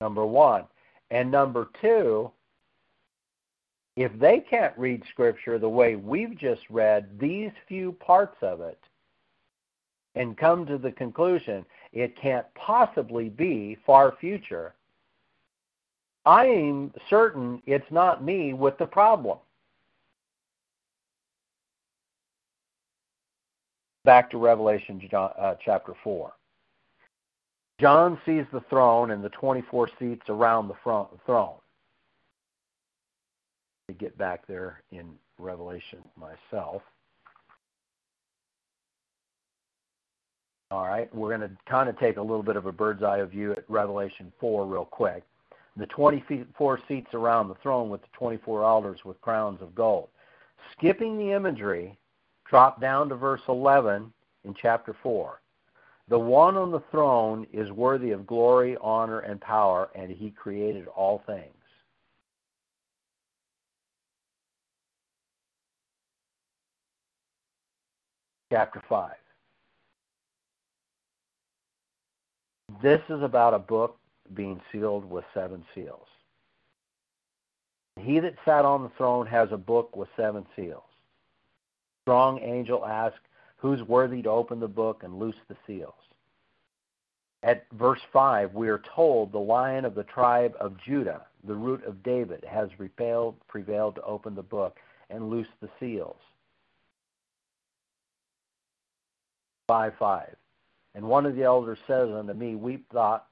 number one. And number two, if they can't read Scripture the way we've just read these few parts of it and come to the conclusion it can't possibly be far future, I'm certain it's not me with the problem. Back to Revelation uh, chapter 4. John sees the throne and the 24 seats around the front, throne. Me get back there in Revelation myself. All right, we're going to kind of take a little bit of a bird's eye view at Revelation 4 real quick. The 24 seats around the throne with the 24 elders with crowns of gold. Skipping the imagery, drop down to verse 11 in chapter 4. The one on the throne is worthy of glory, honor, and power, and he created all things. Chapter 5. This is about a book being sealed with seven seals. He that sat on the throne has a book with seven seals. Strong angel asked, who's worthy to open the book and loose the seals. At verse 5, we are told the lion of the tribe of Judah, the root of David, has repelled, prevailed to open the book and loose the seals. 5 5. And one of the elders says unto me, Weep not,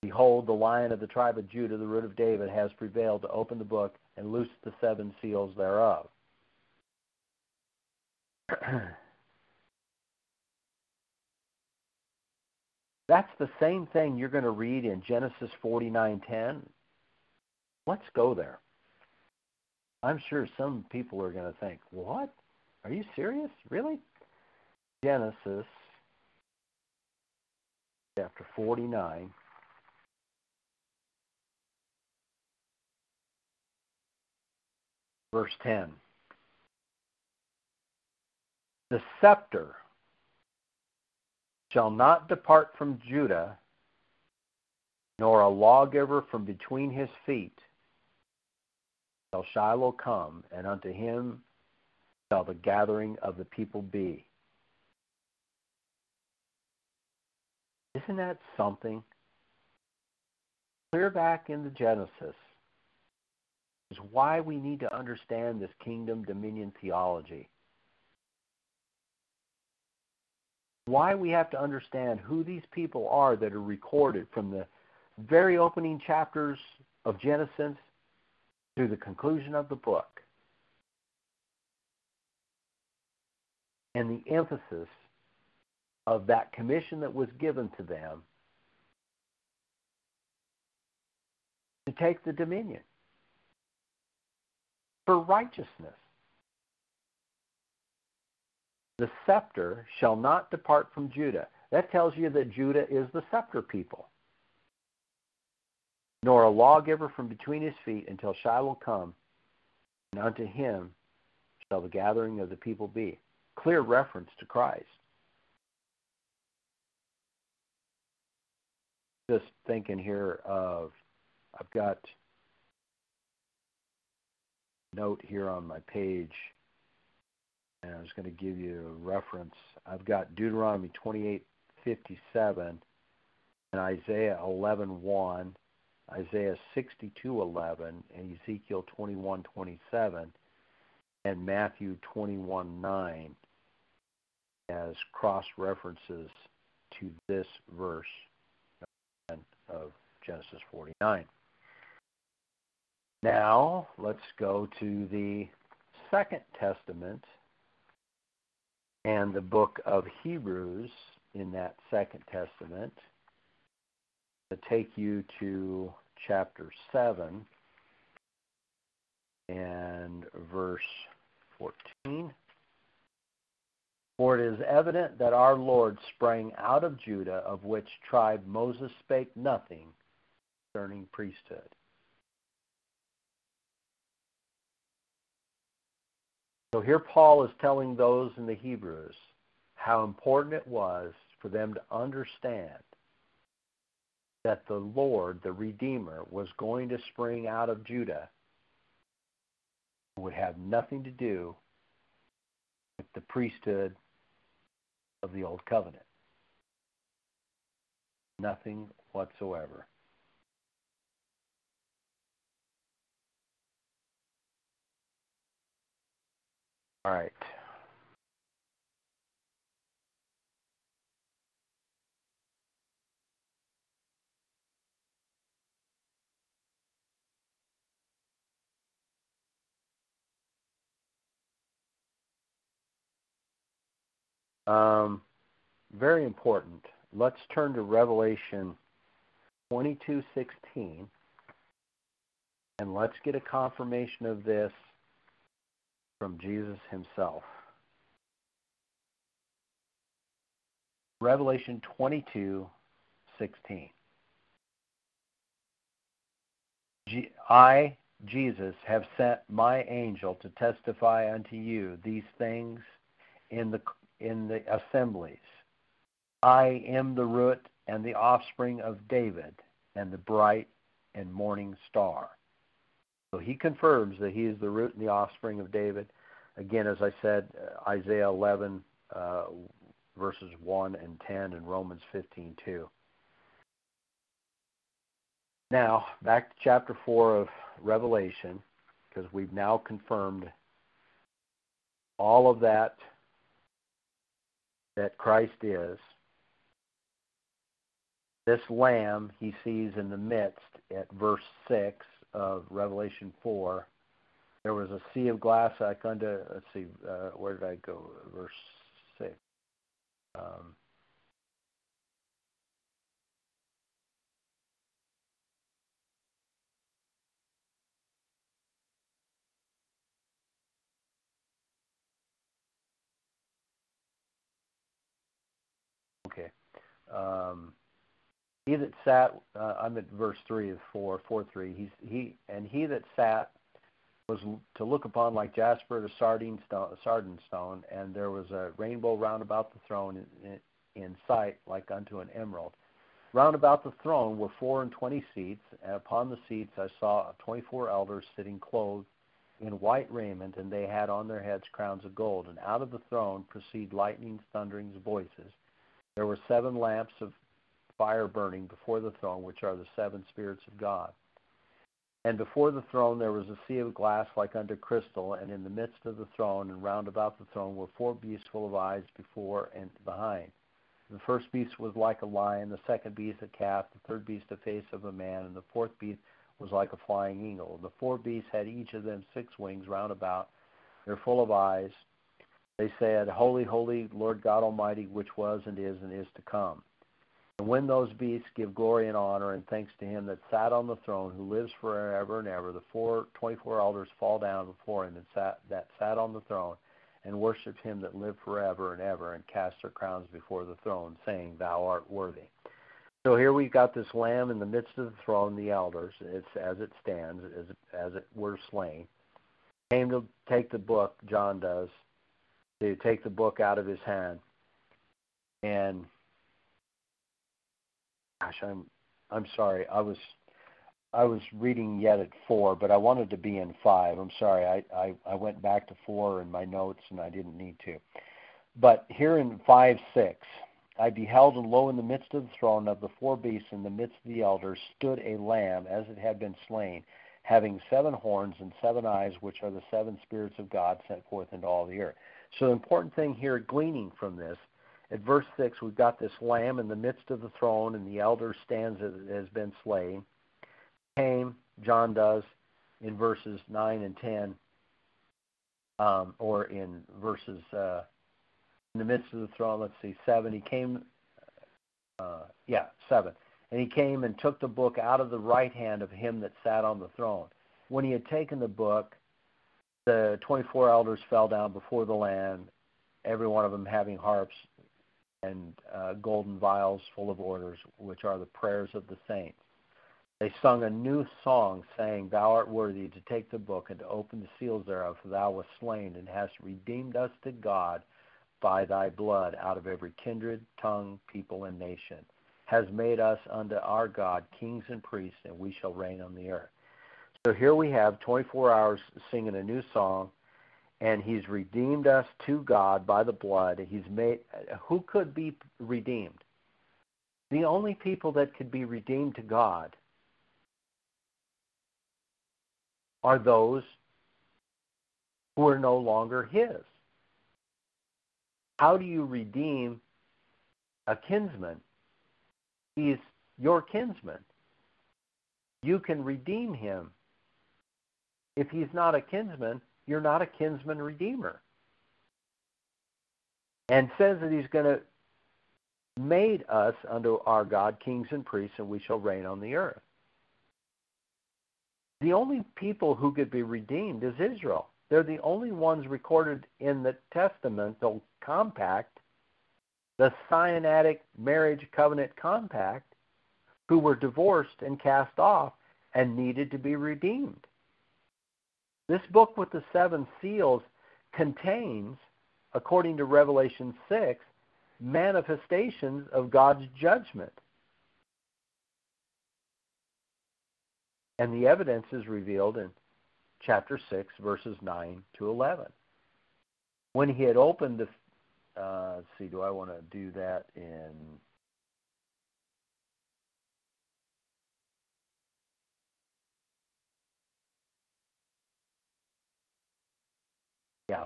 Behold, the lion of the tribe of Judah, the root of David, has prevailed to open the book and loose the seven seals thereof. (clears throat) That's the same thing you're going to read in Genesis 49:10. Let's go there. I'm sure some people are going to think, "What? Are you serious? Really?" Genesis chapter 49 verse 10. The scepter shall not depart from Judah, nor a lawgiver from between his feet, till Shiloh come, and unto him shall the gathering of the people be. Isn't that something? Clear back in the Genesis is why we need to understand this kingdom dominion theology. why we have to understand who these people are that are recorded from the very opening chapters of Genesis to the conclusion of the book. And the emphasis of that commission that was given to them to take the dominion for righteousness. The scepter shall not depart from Judah. That tells you that Judah is the scepter people. Nor a lawgiver from between his feet until Shiloh come, and unto him shall the gathering of the people be. Clear reference to Christ. Just thinking here of, I've got note here on my page and I was going to give you a reference. I've got Deuteronomy 28:57 and Isaiah 11:1, Isaiah 62:11, and Ezekiel 21:27, and Matthew 21:9 as cross references to this verse of Genesis 49. Now, let's go to the Second Testament and the book of Hebrews in that Second Testament to take you to chapter 7 and verse 14. For it is evident that our Lord sprang out of Judah, of which tribe Moses spake nothing concerning priesthood. So here Paul is telling those in the Hebrews how important it was for them to understand that the Lord, the Redeemer, was going to spring out of Judah would have nothing to do with the priesthood of the Old Covenant. Nothing whatsoever. All right. Um, very important. Let's turn to Revelation 22:16 and let's get a confirmation of this from Jesus himself. Revelation 22:16. I, Jesus, have sent my angel to testify unto you these things in the in the assemblies. I am the root and the offspring of David and the bright and morning star. So he confirms that he is the root and the offspring of David. Again, as I said, uh, Isaiah 11, uh, verses 1 and 10, and Romans 15, 2. Now, back to chapter 4 of Revelation, because we've now confirmed all of that that Christ is. this lamb he sees in the midst at verse 6 of Revelation 4. There was a sea of glass like unto, let's see, uh, where did I go? Verse 6. Um, okay. Um, he that sat, uh, I'm at verse three of four, four three. He's he and he that sat was to look upon like jasper, the sardine stone, sardine stone, and there was a rainbow round about the throne in, in, in sight like unto an emerald. Round about the throne were four and twenty seats, and upon the seats I saw twenty-four elders sitting clothed in white raiment, and they had on their heads crowns of gold. And out of the throne proceed lightnings, thunderings, voices. There were seven lamps of fire burning before the throne, which are the seven spirits of God. And before the throne there was a sea of glass like unto crystal, and in the midst of the throne and round about the throne were four beasts full of eyes before and behind. The first beast was like a lion, the second beast a calf, the third beast a face of a man, and the fourth beast was like a flying eagle. The four beasts had each of them six wings round about. They're full of eyes. They said, Holy, holy, Lord God Almighty, which was and is and is to come. And when those beasts give glory and honor and thanks to him that sat on the throne, who lives forever and ever, the four twenty-four elders fall down before him and sat, that sat on the throne and worshipped him that lived forever and ever and cast their crowns before the throne, saying, Thou art worthy. So here we've got this lamb in the midst of the throne, the elders, it's as it stands, as, as it were slain. Came to take the book, John does, to take the book out of his hand. And gosh, I'm I'm sorry. I was I was reading yet at four, but I wanted to be in five. I'm sorry. I, I, I went back to four in my notes and I didn't need to. But here in five six, I beheld and lo in the midst of the throne of the four beasts in the midst of the elders stood a lamb as it had been slain, having seven horns and seven eyes, which are the seven spirits of God sent forth into all the earth. So the important thing here, gleaning from this, at verse 6, we've got this lamb in the midst of the throne, and the elder stands as has been slain. Came, John does, in verses 9 and 10, um, or in verses, uh, in the midst of the throne, let's see, 7. He came, uh, yeah, 7. And he came and took the book out of the right hand of him that sat on the throne. When he had taken the book, the 24 elders fell down before the Lamb, every one of them having harps and uh, golden vials full of orders, which are the prayers of the saints. They sung a new song, saying, Thou art worthy to take the book and to open the seals thereof, for thou wast slain and hast redeemed us to God by thy blood out of every kindred, tongue, people, and nation, has made us unto our God kings and priests, and we shall reign on the earth. So here we have 24 hours singing a new song, and he's redeemed us to God by the blood. He's made who could be redeemed? The only people that could be redeemed to God are those who are no longer his. How do you redeem a kinsman? He's your kinsman. You can redeem him. If he's not a kinsman, you're not a kinsman redeemer. And says that he's going to made us unto our God kings and priests, and we shall reign on the earth. The only people who could be redeemed is Israel. They're the only ones recorded in the testamental compact, the Sinaitic marriage covenant compact, who were divorced and cast off and needed to be redeemed. This book with the seven seals contains, according to Revelation 6, manifestations of God's judgment. And the evidence is revealed in chapter 6, verses 9 to 11. When he had opened the, uh, see, do I want to do that in Yeah.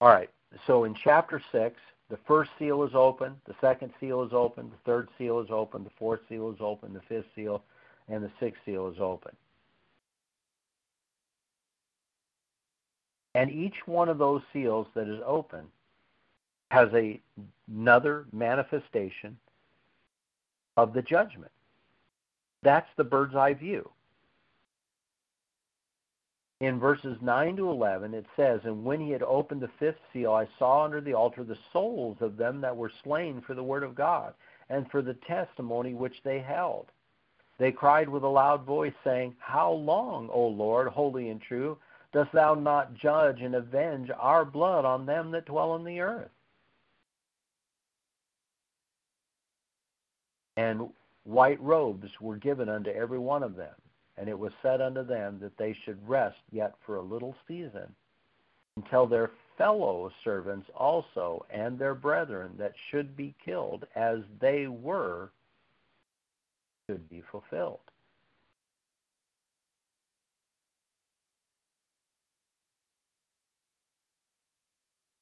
All right. So in chapter 6, the first seal is open, the second seal is open, the third seal is open, the fourth seal is open, the fifth seal, and the sixth seal is open. And each one of those seals that is open has a, another manifestation of the judgment. That's the bird's eye view. In verses 9 to 11, it says, And when he had opened the fifth seal, I saw under the altar the souls of them that were slain for the word of God and for the testimony which they held. They cried with a loud voice, saying, How long, O Lord, holy and true, dost thou not judge and avenge our blood on them that dwell on the earth? And white robes were given unto every one of them, and it was said unto them that they should rest yet for a little season, until their fellow servants also and their brethren that should be killed as they were should be fulfilled.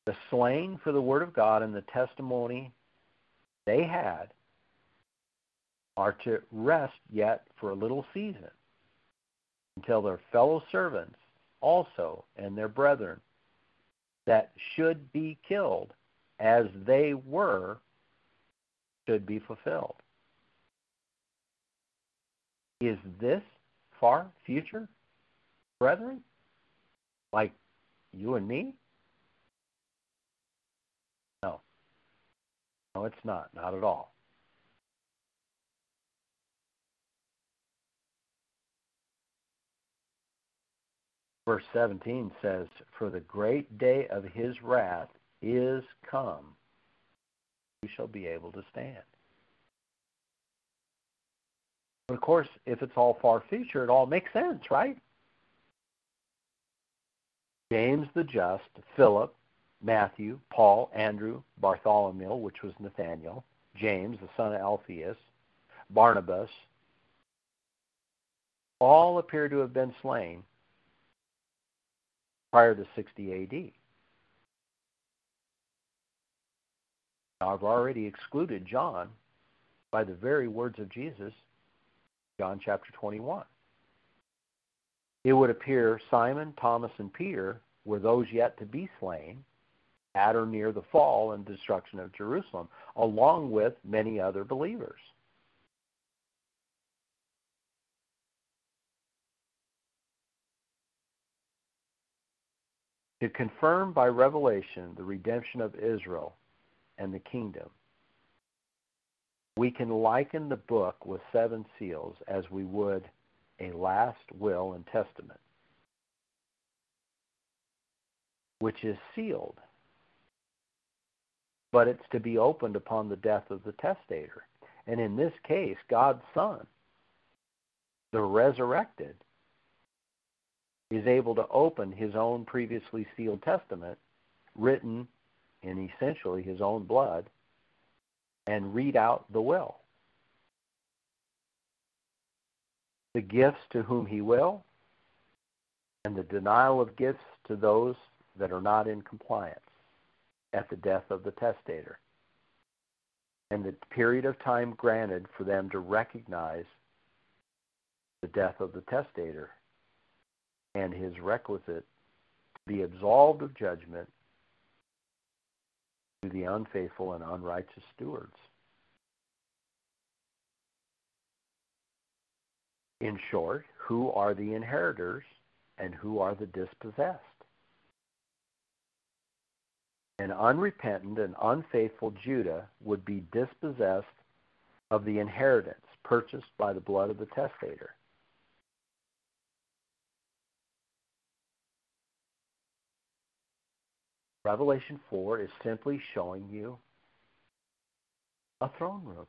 The slain for the word of God and the testimony they had are to rest yet for a little season until their fellow servants also and their brethren that should be killed as they were should be fulfilled. Is this far future, brethren? Like you and me? No. No, it's not. Not at all. Verse 17 says, For the great day of his wrath is come. You shall be able to stand. But of course, if it's all far future, it all makes sense, right? James the Just, Philip, Matthew, Paul, Andrew, Bartholomew, which was Nathaniel, James, the son of Alphaeus, Barnabas, all appear to have been slain prior to 60 AD. Now, I've already excluded John by the very words of Jesus, John chapter 21. It would appear Simon, Thomas, and Peter were those yet to be slain at or near the fall and destruction of Jerusalem, along with many other believers. To confirm by revelation the redemption of Israel and the kingdom. We can liken the book with seven seals as we would a last will and testament, which is sealed, but it's to be opened upon the death of the testator. And in this case, God's Son, the resurrected, is able to open his own previously sealed testament, written in essentially his own blood, and read out the will. The gifts to whom he will, and the denial of gifts to those that are not in compliance at the death of the testator, and the period of time granted for them to recognize the death of the testator and his requisite to be absolved of judgment to the unfaithful and unrighteous stewards. In short, who are the inheritors and who are the dispossessed? An unrepentant and unfaithful Judah would be dispossessed of the inheritance purchased by the blood of the testator. Revelation 4 is simply showing you a throne room.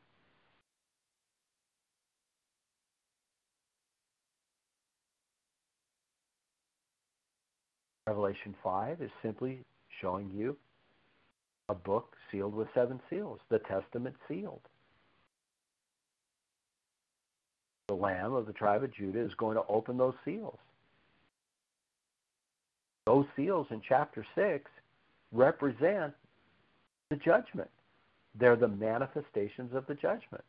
Revelation 5 is simply showing you a book sealed with seven seals, the Testament sealed. The Lamb of the tribe of Judah is going to open those seals. Those seals in chapter 6 represent the judgment. They're the manifestations of the judgment.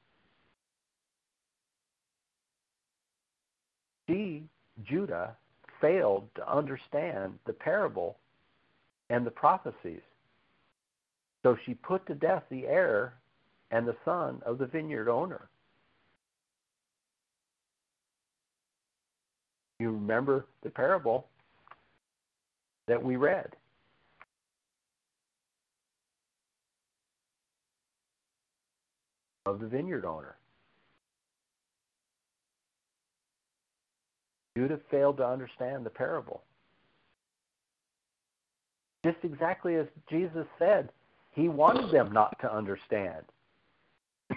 She, Judah, failed to understand the parable and the prophecies. So she put to death the heir and the son of the vineyard owner. You remember the parable that we read. Of the vineyard owner. Judah failed to understand the parable. Just exactly as Jesus said, he wanted them not to understand. (coughs)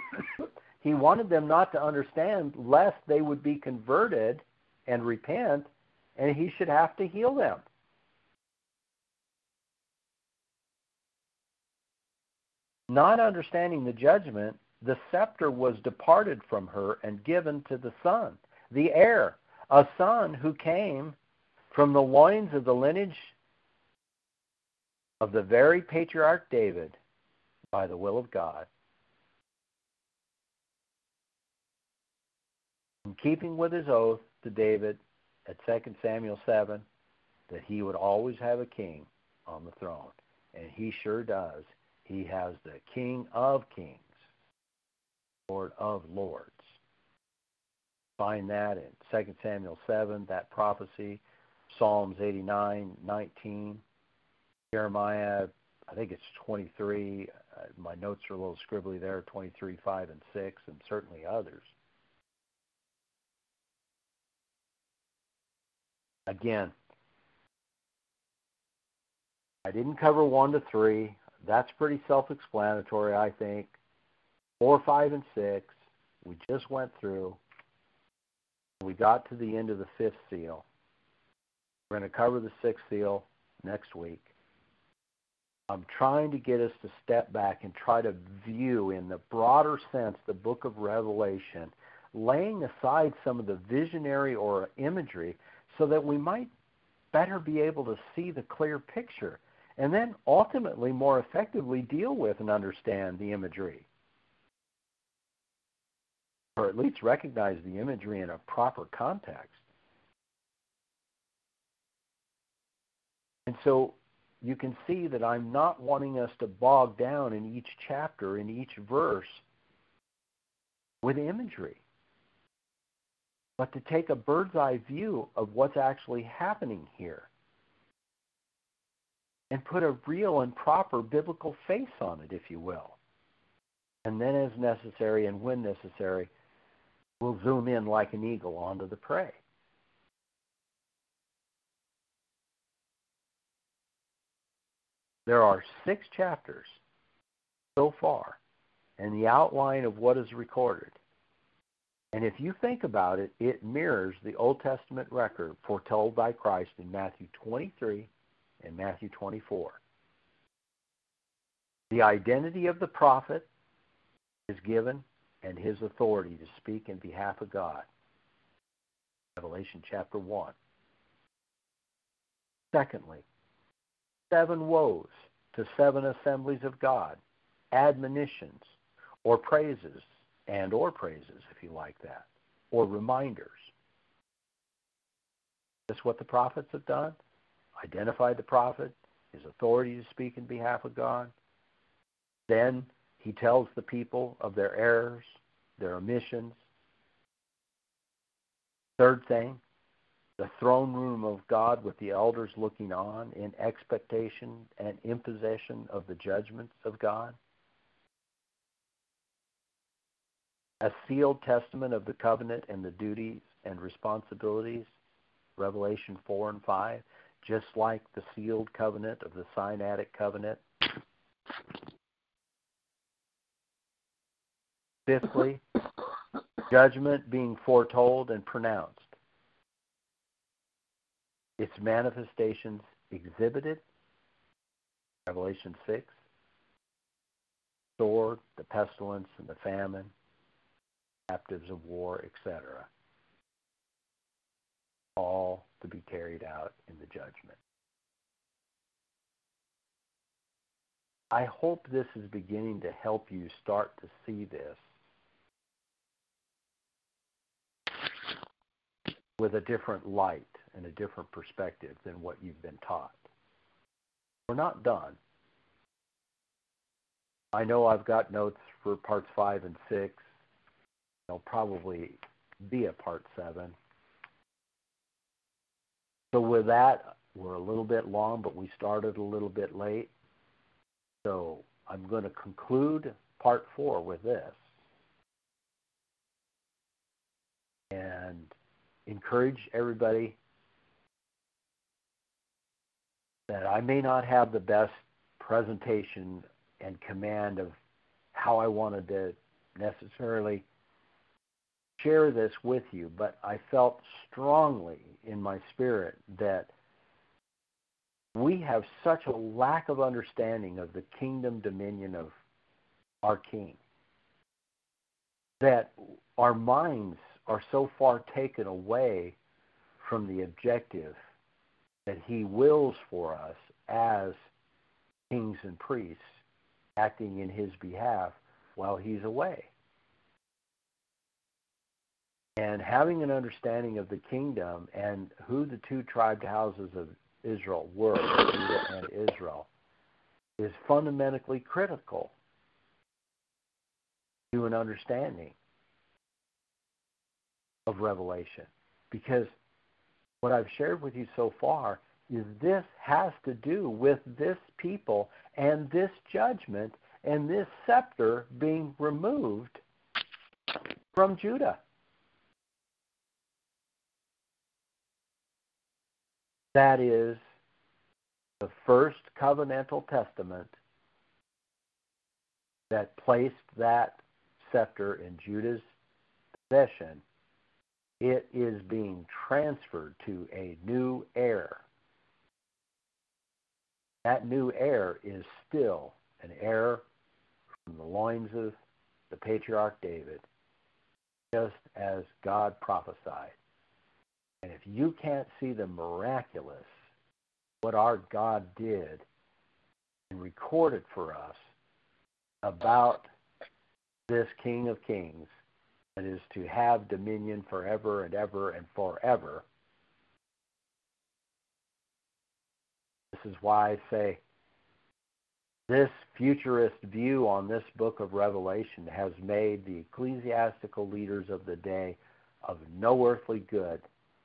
he wanted them not to understand lest they would be converted and repent, and he should have to heal them. Not understanding the judgment, the scepter was departed from her and given to the son, the heir, a son who came from the loins of the lineage of the very patriarch David by the will of God. In keeping with his oath to David at 2 Samuel 7 that he would always have a king on the throne. And he sure does. He has the King of kings, Lord of lords. Find that in 2 Samuel 7, that prophecy, Psalms 89, 19, Jeremiah, I think it's 23. Uh, my notes are a little scribbly there, 23, 5, and 6, and certainly others. Again, I didn't cover 1 to 3. That's pretty self explanatory, I think. 4, 5, and 6, we just went through. We got to the end of the fifth seal. We're going to cover the sixth seal next week. I'm trying to get us to step back and try to view in the broader sense the book of Revelation, laying aside some of the visionary or imagery so that we might better be able to see the clear picture and then ultimately more effectively deal with and understand the imagery. Or at least recognize the imagery in a proper context. And so you can see that I'm not wanting us to bog down in each chapter, in each verse, with imagery, but to take a bird's eye view of what's actually happening here and put a real and proper biblical face on it, if you will. And then, as necessary and when necessary, we'll zoom in like an eagle onto the prey. There are six chapters so far and the outline of what is recorded. And if you think about it, it mirrors the Old Testament record foretold by Christ in Matthew 23 and Matthew 24. The identity of the prophet is given and his authority to speak in behalf of God. Revelation chapter 1. Secondly, seven woes to seven assemblies of God, admonitions or praises and or praises if you like that, or reminders. That's what the prophets have done. Identified the prophet, his authority to speak in behalf of God. Then he tells the people of their errors, their omissions. Third thing, the throne room of God with the elders looking on in expectation and in possession of the judgments of God. A sealed testament of the covenant and the duties and responsibilities, Revelation 4 and 5, just like the sealed covenant of the Sinaitic covenant. Fifthly, judgment being foretold and pronounced its manifestations exhibited, Revelation 6, sword, the pestilence, and the famine, captives of war, etc., all to be carried out in the judgment. I hope this is beginning to help you start to see this with a different light and a different perspective than what you've been taught. We're not done. I know I've got notes for parts five and six. There'll probably be a part seven. So with that, we're a little bit long, but we started a little bit late. So I'm going to conclude part four with this. And encourage everybody that I may not have the best presentation and command of how I wanted to necessarily share this with you, but I felt strongly in my spirit that we have such a lack of understanding of the kingdom dominion of our King that our minds are so far taken away from the objective that he wills for us as kings and priests acting in his behalf while he's away. And having an understanding of the kingdom and who the two tribed houses of Israel were, Judah and Israel, is fundamentally critical to an understanding of Revelation. Because what I've shared with you so far is this has to do with this people and this judgment and this scepter being removed from Judah. That is the first covenantal testament that placed that scepter in Judah's possession. It is being transferred to a new heir. That new heir is still an heir from the loins of the patriarch David, just as God prophesied. And if you can't see the miraculous, what our God did and recorded for us about this King of Kings that is to have dominion forever and ever and forever. This is why I say this futurist view on this book of Revelation has made the ecclesiastical leaders of the day of no earthly good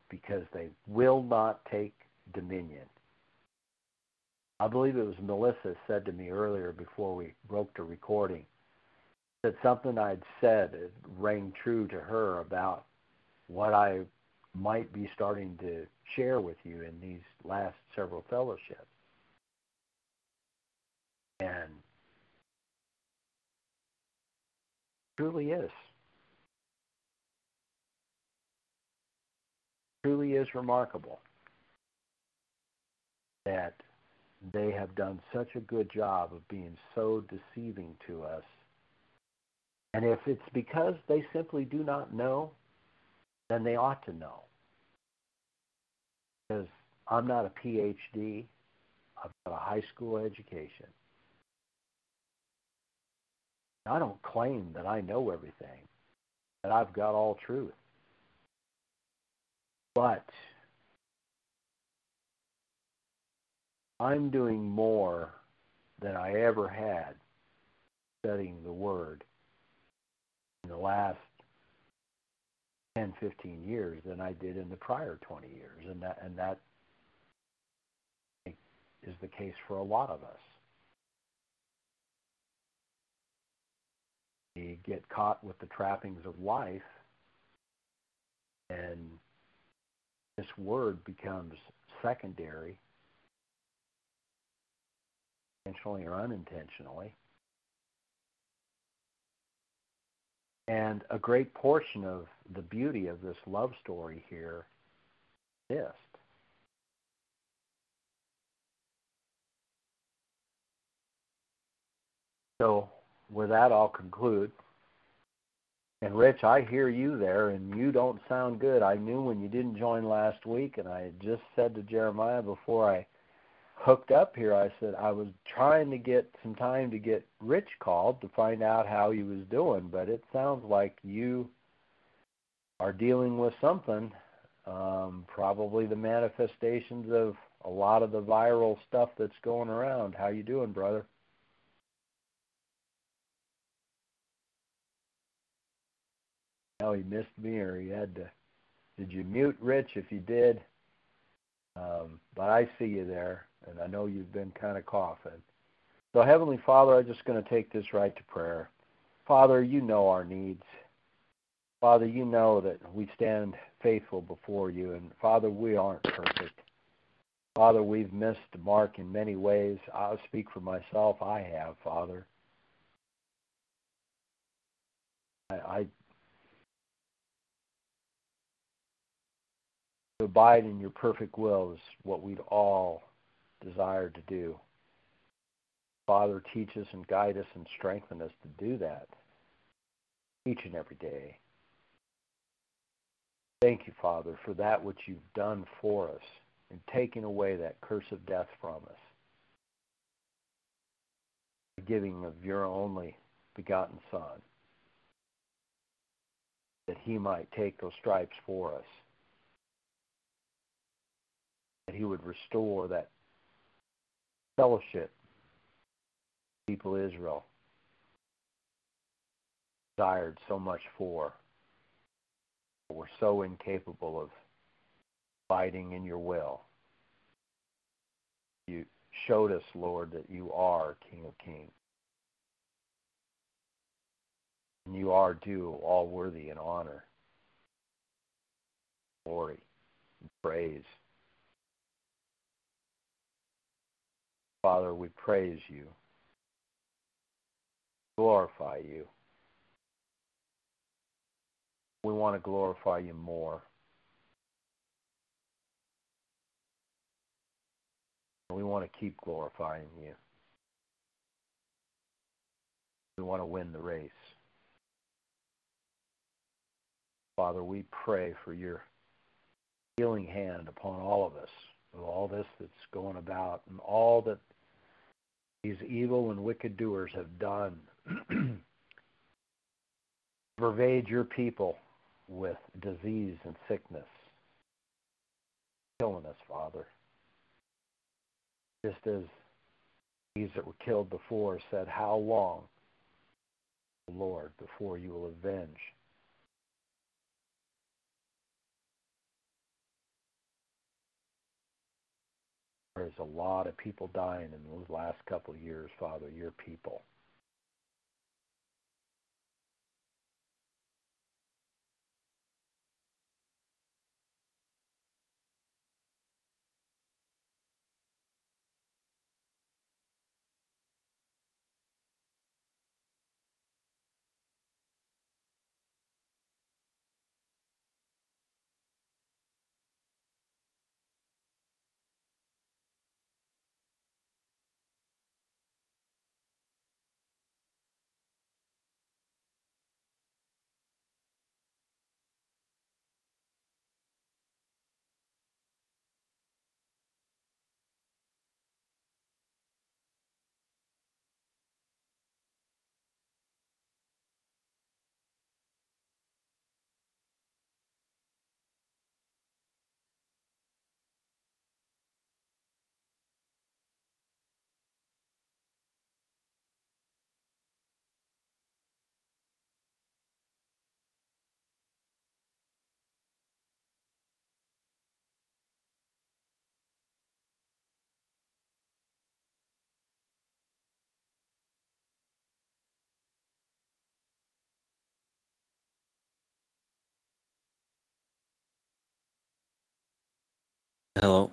because they will not take dominion. I believe it was Melissa said to me earlier before we broke the recording that something I'd said rang true to her about what I might be starting to share with you in these last several fellowships. And truly is. truly is remarkable that they have done such a good job of being so deceiving to us. And if it's because they simply do not know, then they ought to know. Because I'm not a PhD, I've got a high school education. I don't claim that I know everything, that I've got all truth. But I'm doing more than I ever had studying the Word in the last 10, 15 years than I did in the prior 20 years. And that, and that is the case for a lot of us. We get caught with the trappings of life and this word becomes secondary, intentionally or unintentionally. And a great portion of the beauty of this love story here So with that, I'll conclude. And Rich, I hear you there, and you don't sound good. I knew when you didn't join last week, and I just said to Jeremiah before I hooked up here, I said I was trying to get some time to get Rich called to find out how he was doing, but it sounds like you are dealing with something, um, probably the manifestations of a lot of the viral stuff that's going around. How you doing, brother? No, he missed me, or he had to. Did you mute Rich? If you did, um, but I see you there, and I know you've been kind of coughing. So, Heavenly Father, I'm just going to take this right to prayer. Father, you know our needs. Father, you know that we stand faithful before you, and Father, we aren't perfect. Father, we've missed the mark in many ways. I'll speak for myself. I have, Father. I, I abide in your perfect will is what we'd all desire to do. Father, teach us and guide us and strengthen us to do that each and every day. Thank you, Father, for that which you've done for us and taking away that curse of death from us. The giving of your only begotten Son, that he might take those stripes for us that he would restore that fellowship people Israel desired so much for. Were so incapable of fighting in your will. You showed us, Lord, that you are King of Kings. And you are due all worthy and honor, glory, and praise. Father, we praise you, glorify you. We want to glorify you more. We want to keep glorifying you. We want to win the race. Father, we pray for your healing hand upon all of us, of all this that's going about, and all that these evil and wicked doers have done. (clears throat) Pervade your people with disease and sickness. Killing us, Father. Just as these that were killed before said, How long, Lord, before you will avenge There's a lot of people dying in those last couple of years, Father, your people.
Hello.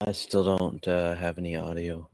I still don't uh, have any audio.